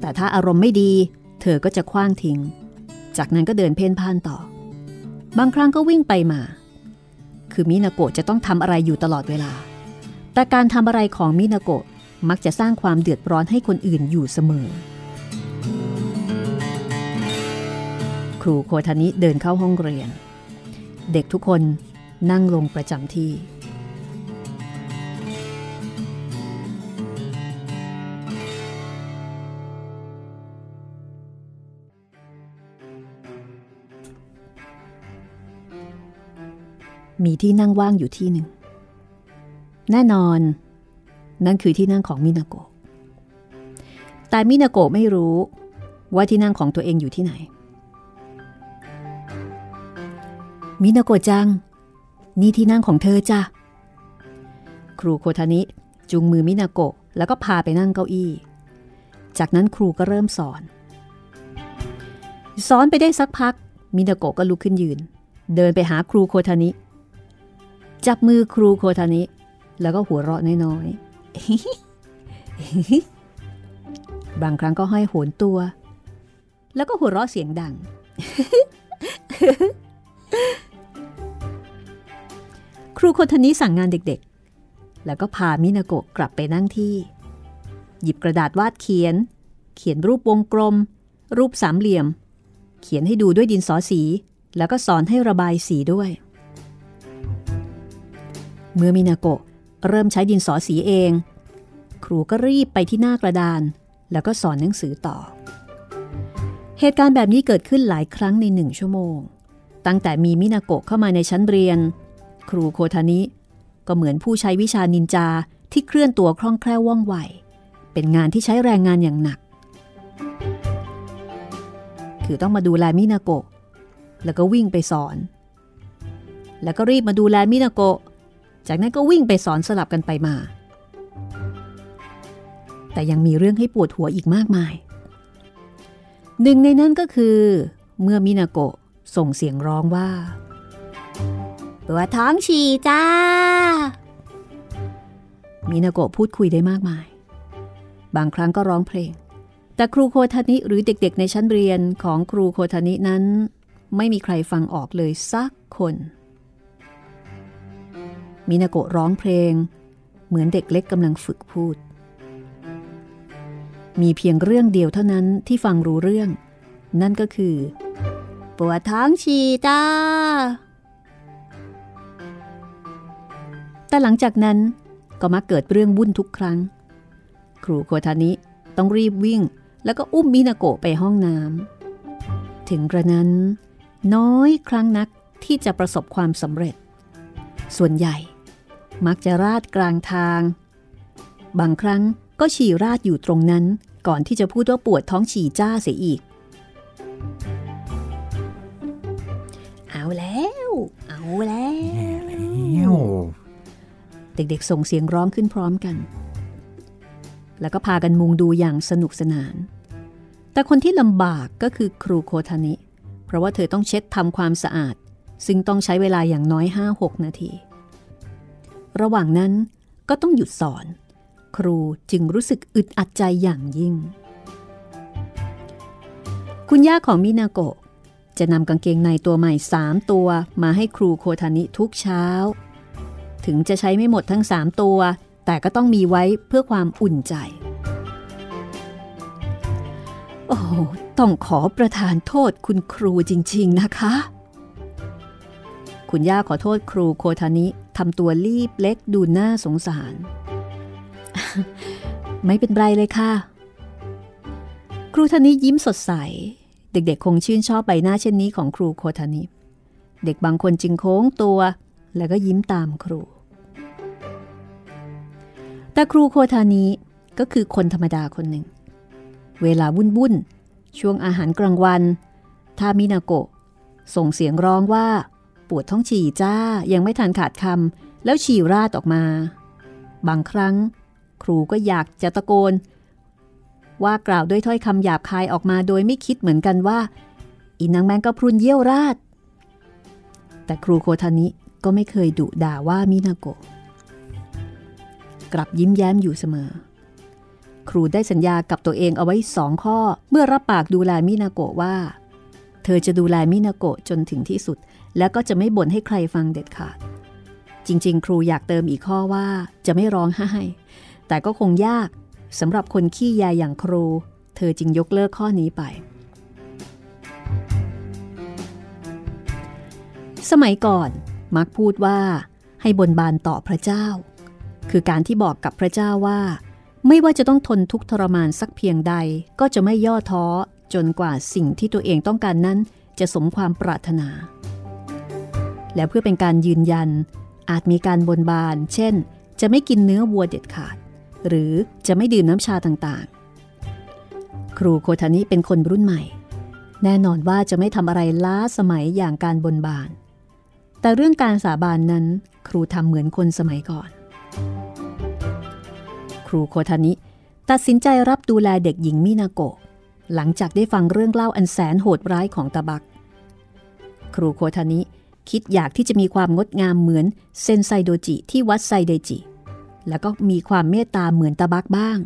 แต่ถ้าอารมณ์ไม่ดี เธอก็จะคว้างทิ้ง จากนั้นก็เดินเพ่นพ่านต่อ บางครั้งก็วิ่งไปมา คือมินาโกะจะต้องทำอะไรอยู่ตลอดเวลา แต่การทำอะไรของมินาโกะมักจะสร้างความเดือดร้อนให้คนอื่นอยู่เสมอ ครูโคทานิเดินเข้าห้องเรียน เด็กทุกคนนั่งลงประจำที่ มีที่นั่งว่างอยู่ที่หนึ่ง แน่นอน นั่นคือที่นั่งของมินาโกะ แต่มินาโกะไม่รู้ว่าที่นั่งของตัวเองอยู่ที่ไหน มินาโกะจัง นี่ที่นั่งของเธอจ้ะ ครูโคทานิจูงมือมินาโกะแล้วก็พาไปนั่งเก้าอี้ จากนั้นครูก็เริ่มสอน สอนไปได้สักพัก มินาโกะก็ลุกขึ้นยืน เดินไปหาครูโคทานิ จับมือครูโคทานิ แล้วก็หัวเราะน้อยๆ บางครั้งก็ห้อยโหนตัว แล้วก็หัวเราะเสียงดัง ครูโคทานิสั่งงานเด็กๆ แล้วก็พามินาโกะกลับไปนั่งที่ หยิบกระดาษวาดเขียน เขียนรูปวงกลม รูปสามเหลี่ยม เขียนให้ดูด้วยดินสอสี แล้วก็สอนให้ระบายสีด้วย เมื่อมินาโกะเริ่มใช้ดินสอสีเอง ครูก็รีบไปที่หน้ากระดาน แล้วก็สอนหนังสือต่อ เหตุการณ์แบบนี้เกิดขึ้นหลายครั้งในหนึ่งชั่วโมง ตั้งแต่มีมินาโกะเข้ามาในชั้นเรียน ครูโคทานิ ก็เหมือนผู้ใช้วิชานินจาที่เคลื่อนตัวคล่องแคล่วว่องไว เป็นงานที่ใช้แรงงานอย่างหนัก คือต้องมาดูแลมินาโกะแล้วก็วิ่งไปสอน แล้วก็รีบมาดูแลมินาโกะ จากนั้นก็วิ่งไปสอนสลับกันไปมา แต่ยังมีเรื่องให้ปวดหัวอีกมากมาย หนึ่งในนั้นก็คือ เมื่อมินาโกะส่งเสียงร้องว่าปวดท้องฉี่จ้า มินาโกะพูดคุยได้มากมาย บางครั้งก็ร้องเพลง แต่ครูโคทานิหรือเด็กๆ ในชั้นเรียนของครูโคทานินั้น ไม่มีใครฟังออกเลยสักคน มินาโกะร้องเพลง เหมือนเด็กเล็กกำลังฝึกพูด มีเพียงเรื่องเดียวเท่านั้นที่ฟังรู้เรื่อง นั่นก็คือ ปวดท้องฉี่จ้าแต่หลังจากนั้นก็มาเกิดเรื่องวุ่นทุกครั้ง ครูโคทานิต้องรีบวิ่ง แล้วก็อุ้มมินาโกะไปห้องน้ำถึงกระนั้น น้อยครั้งนักที่จะประสบความสำเร็จ ส่วนใหญ่ มักจะราดกลางทาง บางครั้งก็ฉี่ราดอยู่ตรงนั้น ก่อนที่จะพูดว่าปวดท้องฉี่จ้าเสียอีก เอาแล้ว เอาแล้วเด็กๆส่งเสียงร้องขึ้นพร้อมกัน แล้วก็พากันมุงดูอย่างสนุกสนาน แต่คนที่ลำบากก็คือครูโคทานิ เพราะว่าเธอต้องเช็ดทำความสะอาด ซึ่งต้องใช้เวลาอย่างน้อย 5-6 นาที ระหว่างนั้นก็ต้องหยุดสอน ครูจึงรู้สึกอึดอัดใจอย่างยิ่ง คุณย่าของมินาโกะจะนำกางเกงในตัวใหม่3ตัวมาให้ครูโคทานิทุกเช้า ถึงจะใช้ไม่หมดทั้ง3ตัว แต่ก็ต้องมีไว้เพื่อความอุ่นใจ โอ้ต้องขอประทานโทษคุณครูจริง ๆ นะคะ คุณย่าขอโทษครูโคทานิทำตัวรีบเล็กดูน่าสงสาร ไม่เป็นไรเลยค่ะ ครูทานิยิ้มสดใส เด็กๆ คงชื่นชอบใบหน้าเช่นนี้ของครูโคทานิ เด็กบางคนจึงโค้งตัว แล้วก็ยิ้มตามครู แต่ครูโคทานิก็คือคนธรรมดาคนหนึ่ง เวลาวุ่นวุ่นช่วงอาหารกลางวันถ้ามินาโกะส่งเสียงร้องว่า ปวดท้องฉี่จ้ายังไม่ทันขาดคำแล้วฉี่ราดออกมา บางครั้ง ครูก็อยากจะตะโกน ว่ากล่าวด้วยถ้อยคำหยาบคายออกมาโดยไม่คิดเหมือนกันว่า อีนางแมงกะพรุนเยี่ยวราด แต่ครูโคทานิก็ไม่เคยดุด่าว่ามินาโกะกลับยิ้มแย้มอยู่เสมอ ครูได้สัญญากับตัวเองเอาไว้สองข้อ เมื่อรับปากดูแลมินาโกะว่า เธอจะดูแลมินาโกะจนถึงที่สุด แล้วก็จะไม่บ่นให้ใครฟังเด็ดขาด จริง ๆ ครูอยากเติมอีกข้อว่าจะไม่ร้องไห้ แต่ก็คงยากสำหรับคนขี้ยาอย่างครู เธอจึงยกเลิกข้อนี้ไป สมัยก่อนมักพูดว่าให้บนบานต่อพระเจ้า คือการที่บอกกับพระเจ้าว่า ไม่ว่าจะต้องทนทุกข์ทรมานสักเพียงใดก็จะไม่ย่อท้อจนกว่าสิ่งที่ตัวเองต้องการนั้นจะสมความปรารถนา และเพื่อเป็นการยืนยัน อาจมีการบนบาน เช่น จะไม่กินเนื้อวัวเด็ดขาด หรือจะไม่ดื่มน้ำชาต่างๆ ครูโคทานิเป็นคนรุ่นใหม่ แน่นอนว่าจะไม่ทำอะไรล้าสมัยอย่างการบนบาน แต่เรื่องการสาบานนั้น ครูทำเหมือนคนสมัยก่อน ครูโคทานิตัดสินใจรับดูแลเด็กหญิงมินาโกะหลังจากได้ฟังเรื่องเล่าอันแสนโหดร้ายของตาบัก ครูโคทานิ คิดอยากที่จะมีความงดงามเหมือนเซนไซโดจิที่วัดไซเดจิ แล้วก็มีความเมตตาเหมือนตาบักบ้าง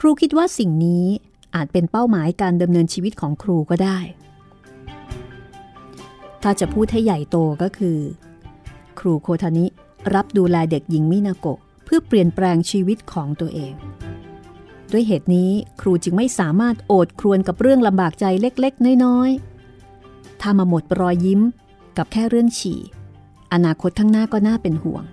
ครูคิดว่าสิ่งนี้อาจเป็นเป้าหมายการดำเนินชีวิตของครูก็ได้ ถ้าจะพูดให้ใหญ่โตก็คือ ครูโคทานิรับดูแลเด็กหญิงมินาโกะเพื่อเปลี่ยนแปลงชีวิตของตัวเอง ด้วยเหตุนี้ครูจึงไม่สามารถโอดครวนกับเรื่องลำบากใจเล็กๆ น้อยๆ ถ้ามาหมดรอยยิ้ม กับแค่เรื่องฉี่ อนาคตข้างหน้าก็น่าเป็นห่วง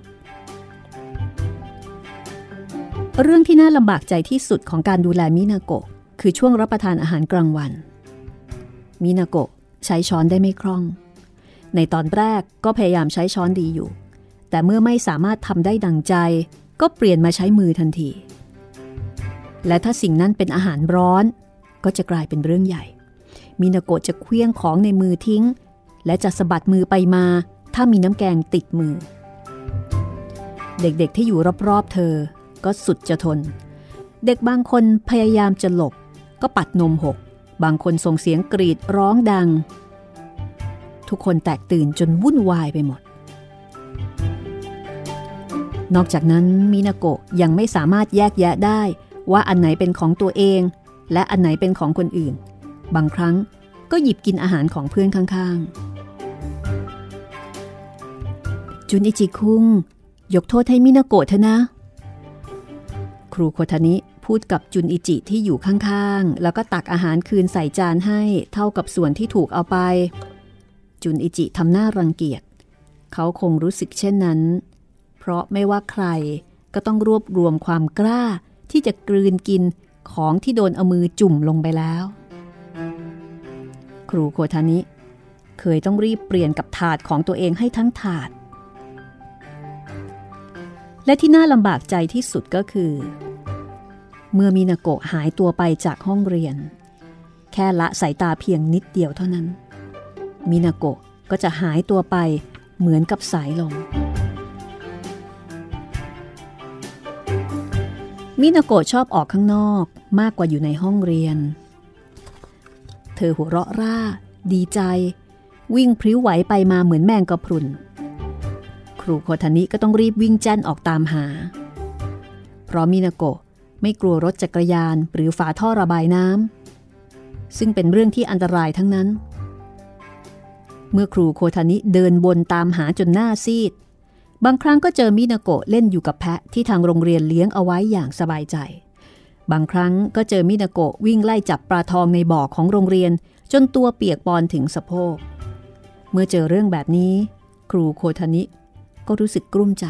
เรื่องที่น่าลำบากใจที่สุดของการดูแลมินาโกะคือช่วงรับประทานอาหารกลางวัน มินาโกะใช้ช้อนได้ไม่คล่อง ในตอนแรกก็พยายามใช้ช้อนดีอยู่ แต่เมื่อไม่สามารถทำได้ดังใจ ก็เปลี่ยนมาใช้มือทันที และถ้าสิ่งนั้นเป็นอาหารร้อน ก็จะกลายเป็นเรื่องใหญ่ มินาโกะจะเคลี้ยงของในมือทิ้ง และจะสะบัดมือไปมา ถ้ามีน้ำแกงติดมือ เด็กๆที่อยู่รอบๆเธอ ก็สุดจะทน เด็กบางคนพยายามจะหลบ ก็ปัดนมหก บางคนส่งเสียงกรีดร้องดัง ทุกคนแตกตื่นจนวุ่นวายไปหมด นอกจากนั้นมินาโกะยังไม่สามารถแยกแยะได้ว่าอันไหนเป็นของตัวเอง และอันไหนเป็นของคนอื่น บางครั้งก็หยิบกินอาหารของเพื่อนข้างๆ จุนอิจิคุง ยกโทษให้มินาโกะเถอะนะ ครูโคทานิพูดกับจุนอิจิที่อยู่ข้างๆ แล้วก็ตักอาหารคืนใส่จานให้เท่ากับส่วนที่ถูกเอาไป จุนอิจิทำหน้ารังเกียจ เขาคงรู้สึกเช่นนั้น เพราะไม่ว่าใครก็ต้องรวบรวมความกล้าที่จะกลืนกินของที่โดนเอามือจุ่มลงไปแล้ว ครูโคทานิ เคยต้องรีบเปลี่ยนกับถาดของตัวเองให้ทั้งถาด และที่น่าลำบากใจที่สุดก็คือ เมื่อมินาโกะหายตัวไปจากห้องเรียน แค่ละสายตาเพียงนิดเดียวเท่านั้น มินาโกะก็จะหายตัวไปเหมือนกับสายลมมินาโกะชอบออกข้างนอกมากกว่าอยู่ในห้องเรียน เธอหัวเราะร่า ดีใจ วิ่งพริ้วไหวไปมาเหมือนแมงกะพรุน รูโคทานิก็ต้องรีบวิ่งแจ้นออกตามหา เพราะมินาโกะไม่กลัวรถจักรยานหรือฝาท่อระบายน้ำซึ่งเป็นเรื่องที่อันตรายทั้งนั้น เมื่อครูโคทานิเดินบนตามหาจนหน้าซีด บางครั้งก็เจอมินาโกะเล่นอยู่กับแพะที่ทางโรงเรียนเลี้ยงเอาไว้อย่างสบายใจ บางครั้งก็เจอมินาโกะวิ่งไล่จับปลาทองในบ่อของโรงเรียน จนตัวเปียกปอนถึงสะโพก เมื่อเจอเรื่องแบบนี้ ครูโคทานิ ก็รู้สึกกลุ้มใจ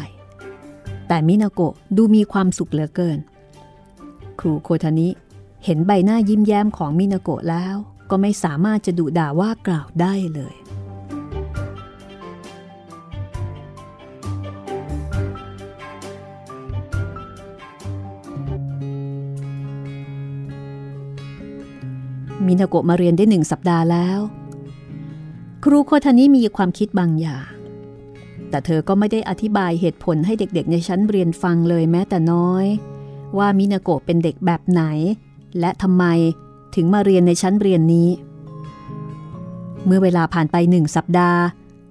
แต่มินาโกะดูมีความสุขเหลือเกิน ครูโคทานิเห็นใบหน้ายิ้มแย้มของมินาโกะแล้ว ก็ไม่สามารถจะดุด่าว่ากล่าวได้เลยมินาโกะมาเรียนได้หนึ่งสัปดาห์แล้ว ครูโคทานิมีความคิดบางอย่าง แต่เธอก็ไม่ได้อธิบายเหตุผลให้เด็กๆ ในชั้นเรียนฟังเลยแม้แต่น้อย ว่ามินาโกะเป็นเด็กแบบไหน และทำไมถึงมาเรียนในชั้นเรียนนี้ เมื่อเวลาผ่านไปหนึ่งสัปดาห์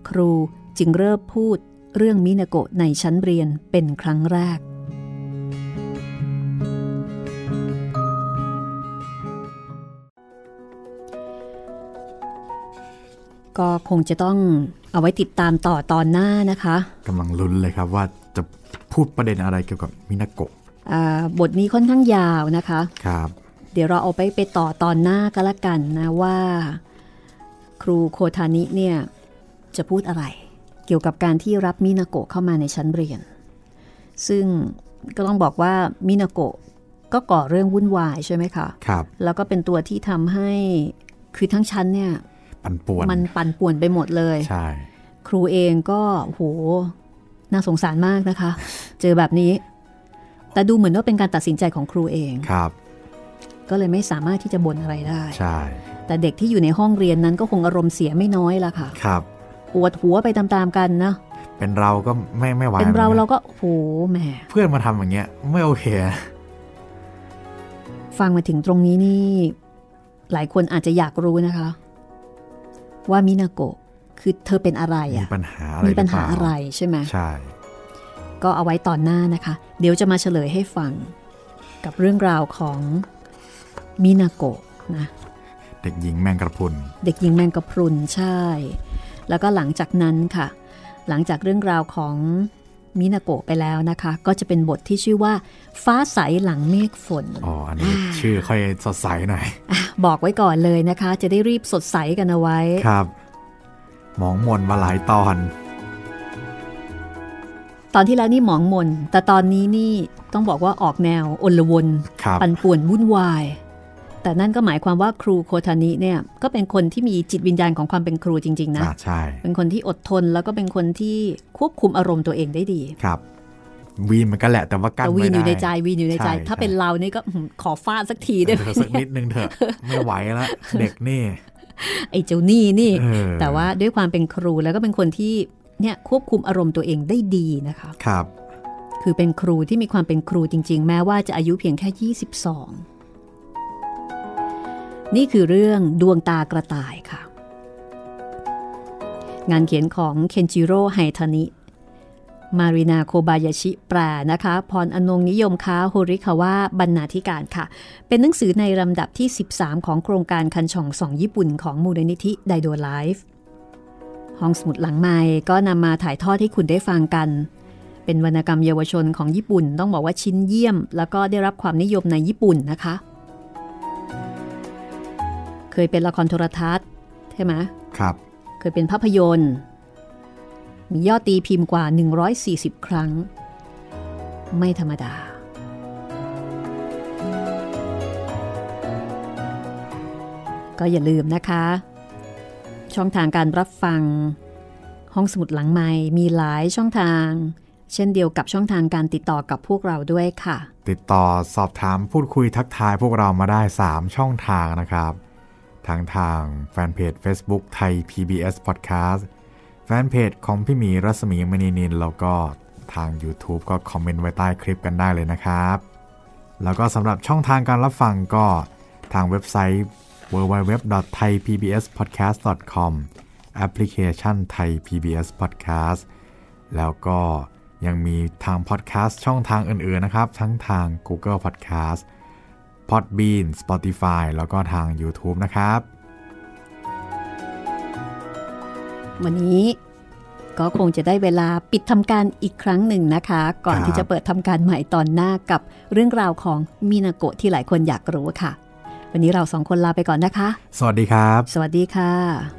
ครูจึงเริ่มพูดเรื่องมินาโกะในชั้นเรียนเป็นครั้งแรก ก็คงจะต้องเอาไว้ติดตามต่อตอนหน้านะคะกำลังลุ้นเลยครับว่าจะพูดประเด็นอะไรเกี่ยวกับมินาโกะอ่าบทนี้ค่อนข้างยาวนะคะครับ เดี๋ยวเราเอาไปไปต่อตอนหน้าก็แล้วกันนะว่า ครูโคทานิเนี่ยจะพูดอะไร เกี่ยวกับการที่รับมินาโกะเข้ามาในชั้นเรียน ซึ่งก็ต้องบอกว่ามินาโกะก็ก่อเรื่องวุ่นวายใช่ไหมคะครับแล้วก็เป็นตัวที่ทำให้คือทั้งชั้นเนี่ย ปันป่วน มันปั่นป่วนไปหมดเลย ใช่ ครูเองก็โหน่าสงสารมากนะคะ เจอแบบนี้ แต่ดูเหมือนว่าเป็นการตัดสินใจของครูเองครับ ก็เลยไม่สามารถที่จะบ่นอะไรได้ ใช่ แต่เด็กที่อยู่ในห้องเรียนนั้นก็คงอารมณ์เสียไม่น้อยละค่ะ ครับปวดหัวไปตามๆกันนะเป็นเราก็ไม่ไม่ไหวเป็นเราหมือกัเราก็โหแหมเพื่อนมาทำอย่างเงี้ย ไม่โอเคนะฟังมาถึงตรงนี้นี่ หลายคนอาจจะอยากรู้นะคะ ว่ามินาโกะคือเธอเป็นอะไรมีอะปัญหาอะไรมีปัญหาเปล่อะไรใช่ไหมใช่ ก็เอาไว้ตอนหน้านะคะ เดี๋ยวจะมาเฉลยให้ฟัง กับเรื่องราวของมินาโกะนะเด็กหญิงแมงกระพรุน เด็กหญิงแมงกะพรุนใช่ แล้วก็หลังจากนั้นค่ะ หลังจากเรื่องราวของ มินาโกะไปแล้วนะคะ ก็จะเป็นบทที่ชื่อว่า ฟ้าใสหลังเมฆฝนอ๋ออันนี้ชื่อค่อยสดใสหน่อยบอกไว้ก่อนเลยนะคะ จะได้รีบสดใสกันเอาไว้ครับหมองมนมาหลายตอน ตอนที่แล้วนี่หมองมน แต่ตอนนี้นี่ต้องบอกว่าออกแนวอลวนครับปั่นป่วนวุ่นวาย แต่นั่นก็หมายความว่าครูโคทานิเนี่ยก็เป็นคนที่มีจิตวิญญาณของความเป็นครูจริง ๆ นะอ่าใช่ เป็นคนที่อดทนแล้วก็เป็นคนที่ควบคุมอารมณ์ตัวเองได้ดีครับวีนมันก็แหละแต่ว่ากั้นแต่ไม่วีนอยู่ในได้ใจวีนอยู่ในใจใช่ถ้าใช่เป็นเรานี่ก็อื้อหือขอฟาดสักทีได้ไหมเธอสักนิดนึงเถอะไม่ไหวแล้วเด็กนี่ไอ้เจ้านี่นี่เออแต่ว่าด้วยความเป็นครูแล้วก็เป็นคนที่เนี่ยควบคุมอารมณ์ตัวเองได้ดีนะคะครับ คือเป็นครูที่มีความเป็นครูจริง ๆ แม้ว่าจะอายุเพียงแค่ 22 นี่คือเรื่องดวงตากระต่ายค่ะ งานเขียนของเคนจิโร่ไฮทานิ มารินาโคบายาชิแปลนะคะ พรอนงค์ นิยมค้าโฮริคาวะบรรณาธิการค่ะ เป็นหนังสือในลำดับที่ 13 ของโครงการคันฉ่องส่องญี่ปุ่นของมูลนิธิไดโดไลฟ์ห้องสมุดหลังไม้ก็นำมาถ่ายทอดให้คุณได้ฟังกัน เป็นวรรณกรรมเยาวชนของญี่ปุ่น ต้องบอกว่าชิ้นเยี่ยม แล้วก็ได้รับความนิยมในญี่ปุ่นนะคะ ยเป็นละครโทรทัศน์ใช่ไหมครับ เคยเป็นภาพยนตร์ มียอดตีพิมพ์กว่า 140 ครั้ง ไม่ธรรมดา ก็อย่าลืมนะคะ ช่องทางการรับฟัง ห้องสมุดหลังไม้มีหลายช่องทางเช่นเดียวกับช่องทางการติดต่อกับพวกเราด้วยค่ะ ติดต่อสอบถามพูดคุยทักทายพวกเรามาได้ 3 ช่องทางนะครับ ทางทางแฟนเพจ Facebook ไทย PBS Podcast แฟนเพจของพี่หมีรัศมีมณีนินแล้วก็ทาง YouTube ก็คอมเมนต์ไว้ใต้คลิปกันได้เลยนะครับ แล้วก็สำหรับช่องทางการรับฟังก็ทางเว็บไซต์ www.thaipbspodcast.com แอปพลิเคชัน Thai PBS Podcast แล้วก็ยังมีทางพอดแคสต์ช่องทางอื่นๆนะครับ ทั้งทาง Google Podcast Podbean Spotify แล้วก็ทาง YouTube นะครับ วันนี้ก็คงจะได้เวลาปิดทำการอีกครั้งหนึ่งนะคะ ก่อนครับที่จะเปิดทำการใหม่ตอนหน้ากับเรื่องราวของมินาโกะที่หลายคนอยากรู้ค่ะ วันนี้เราสองคนลาไปก่อนนะคะ สวัสดีครับ สวัสดีค่ะ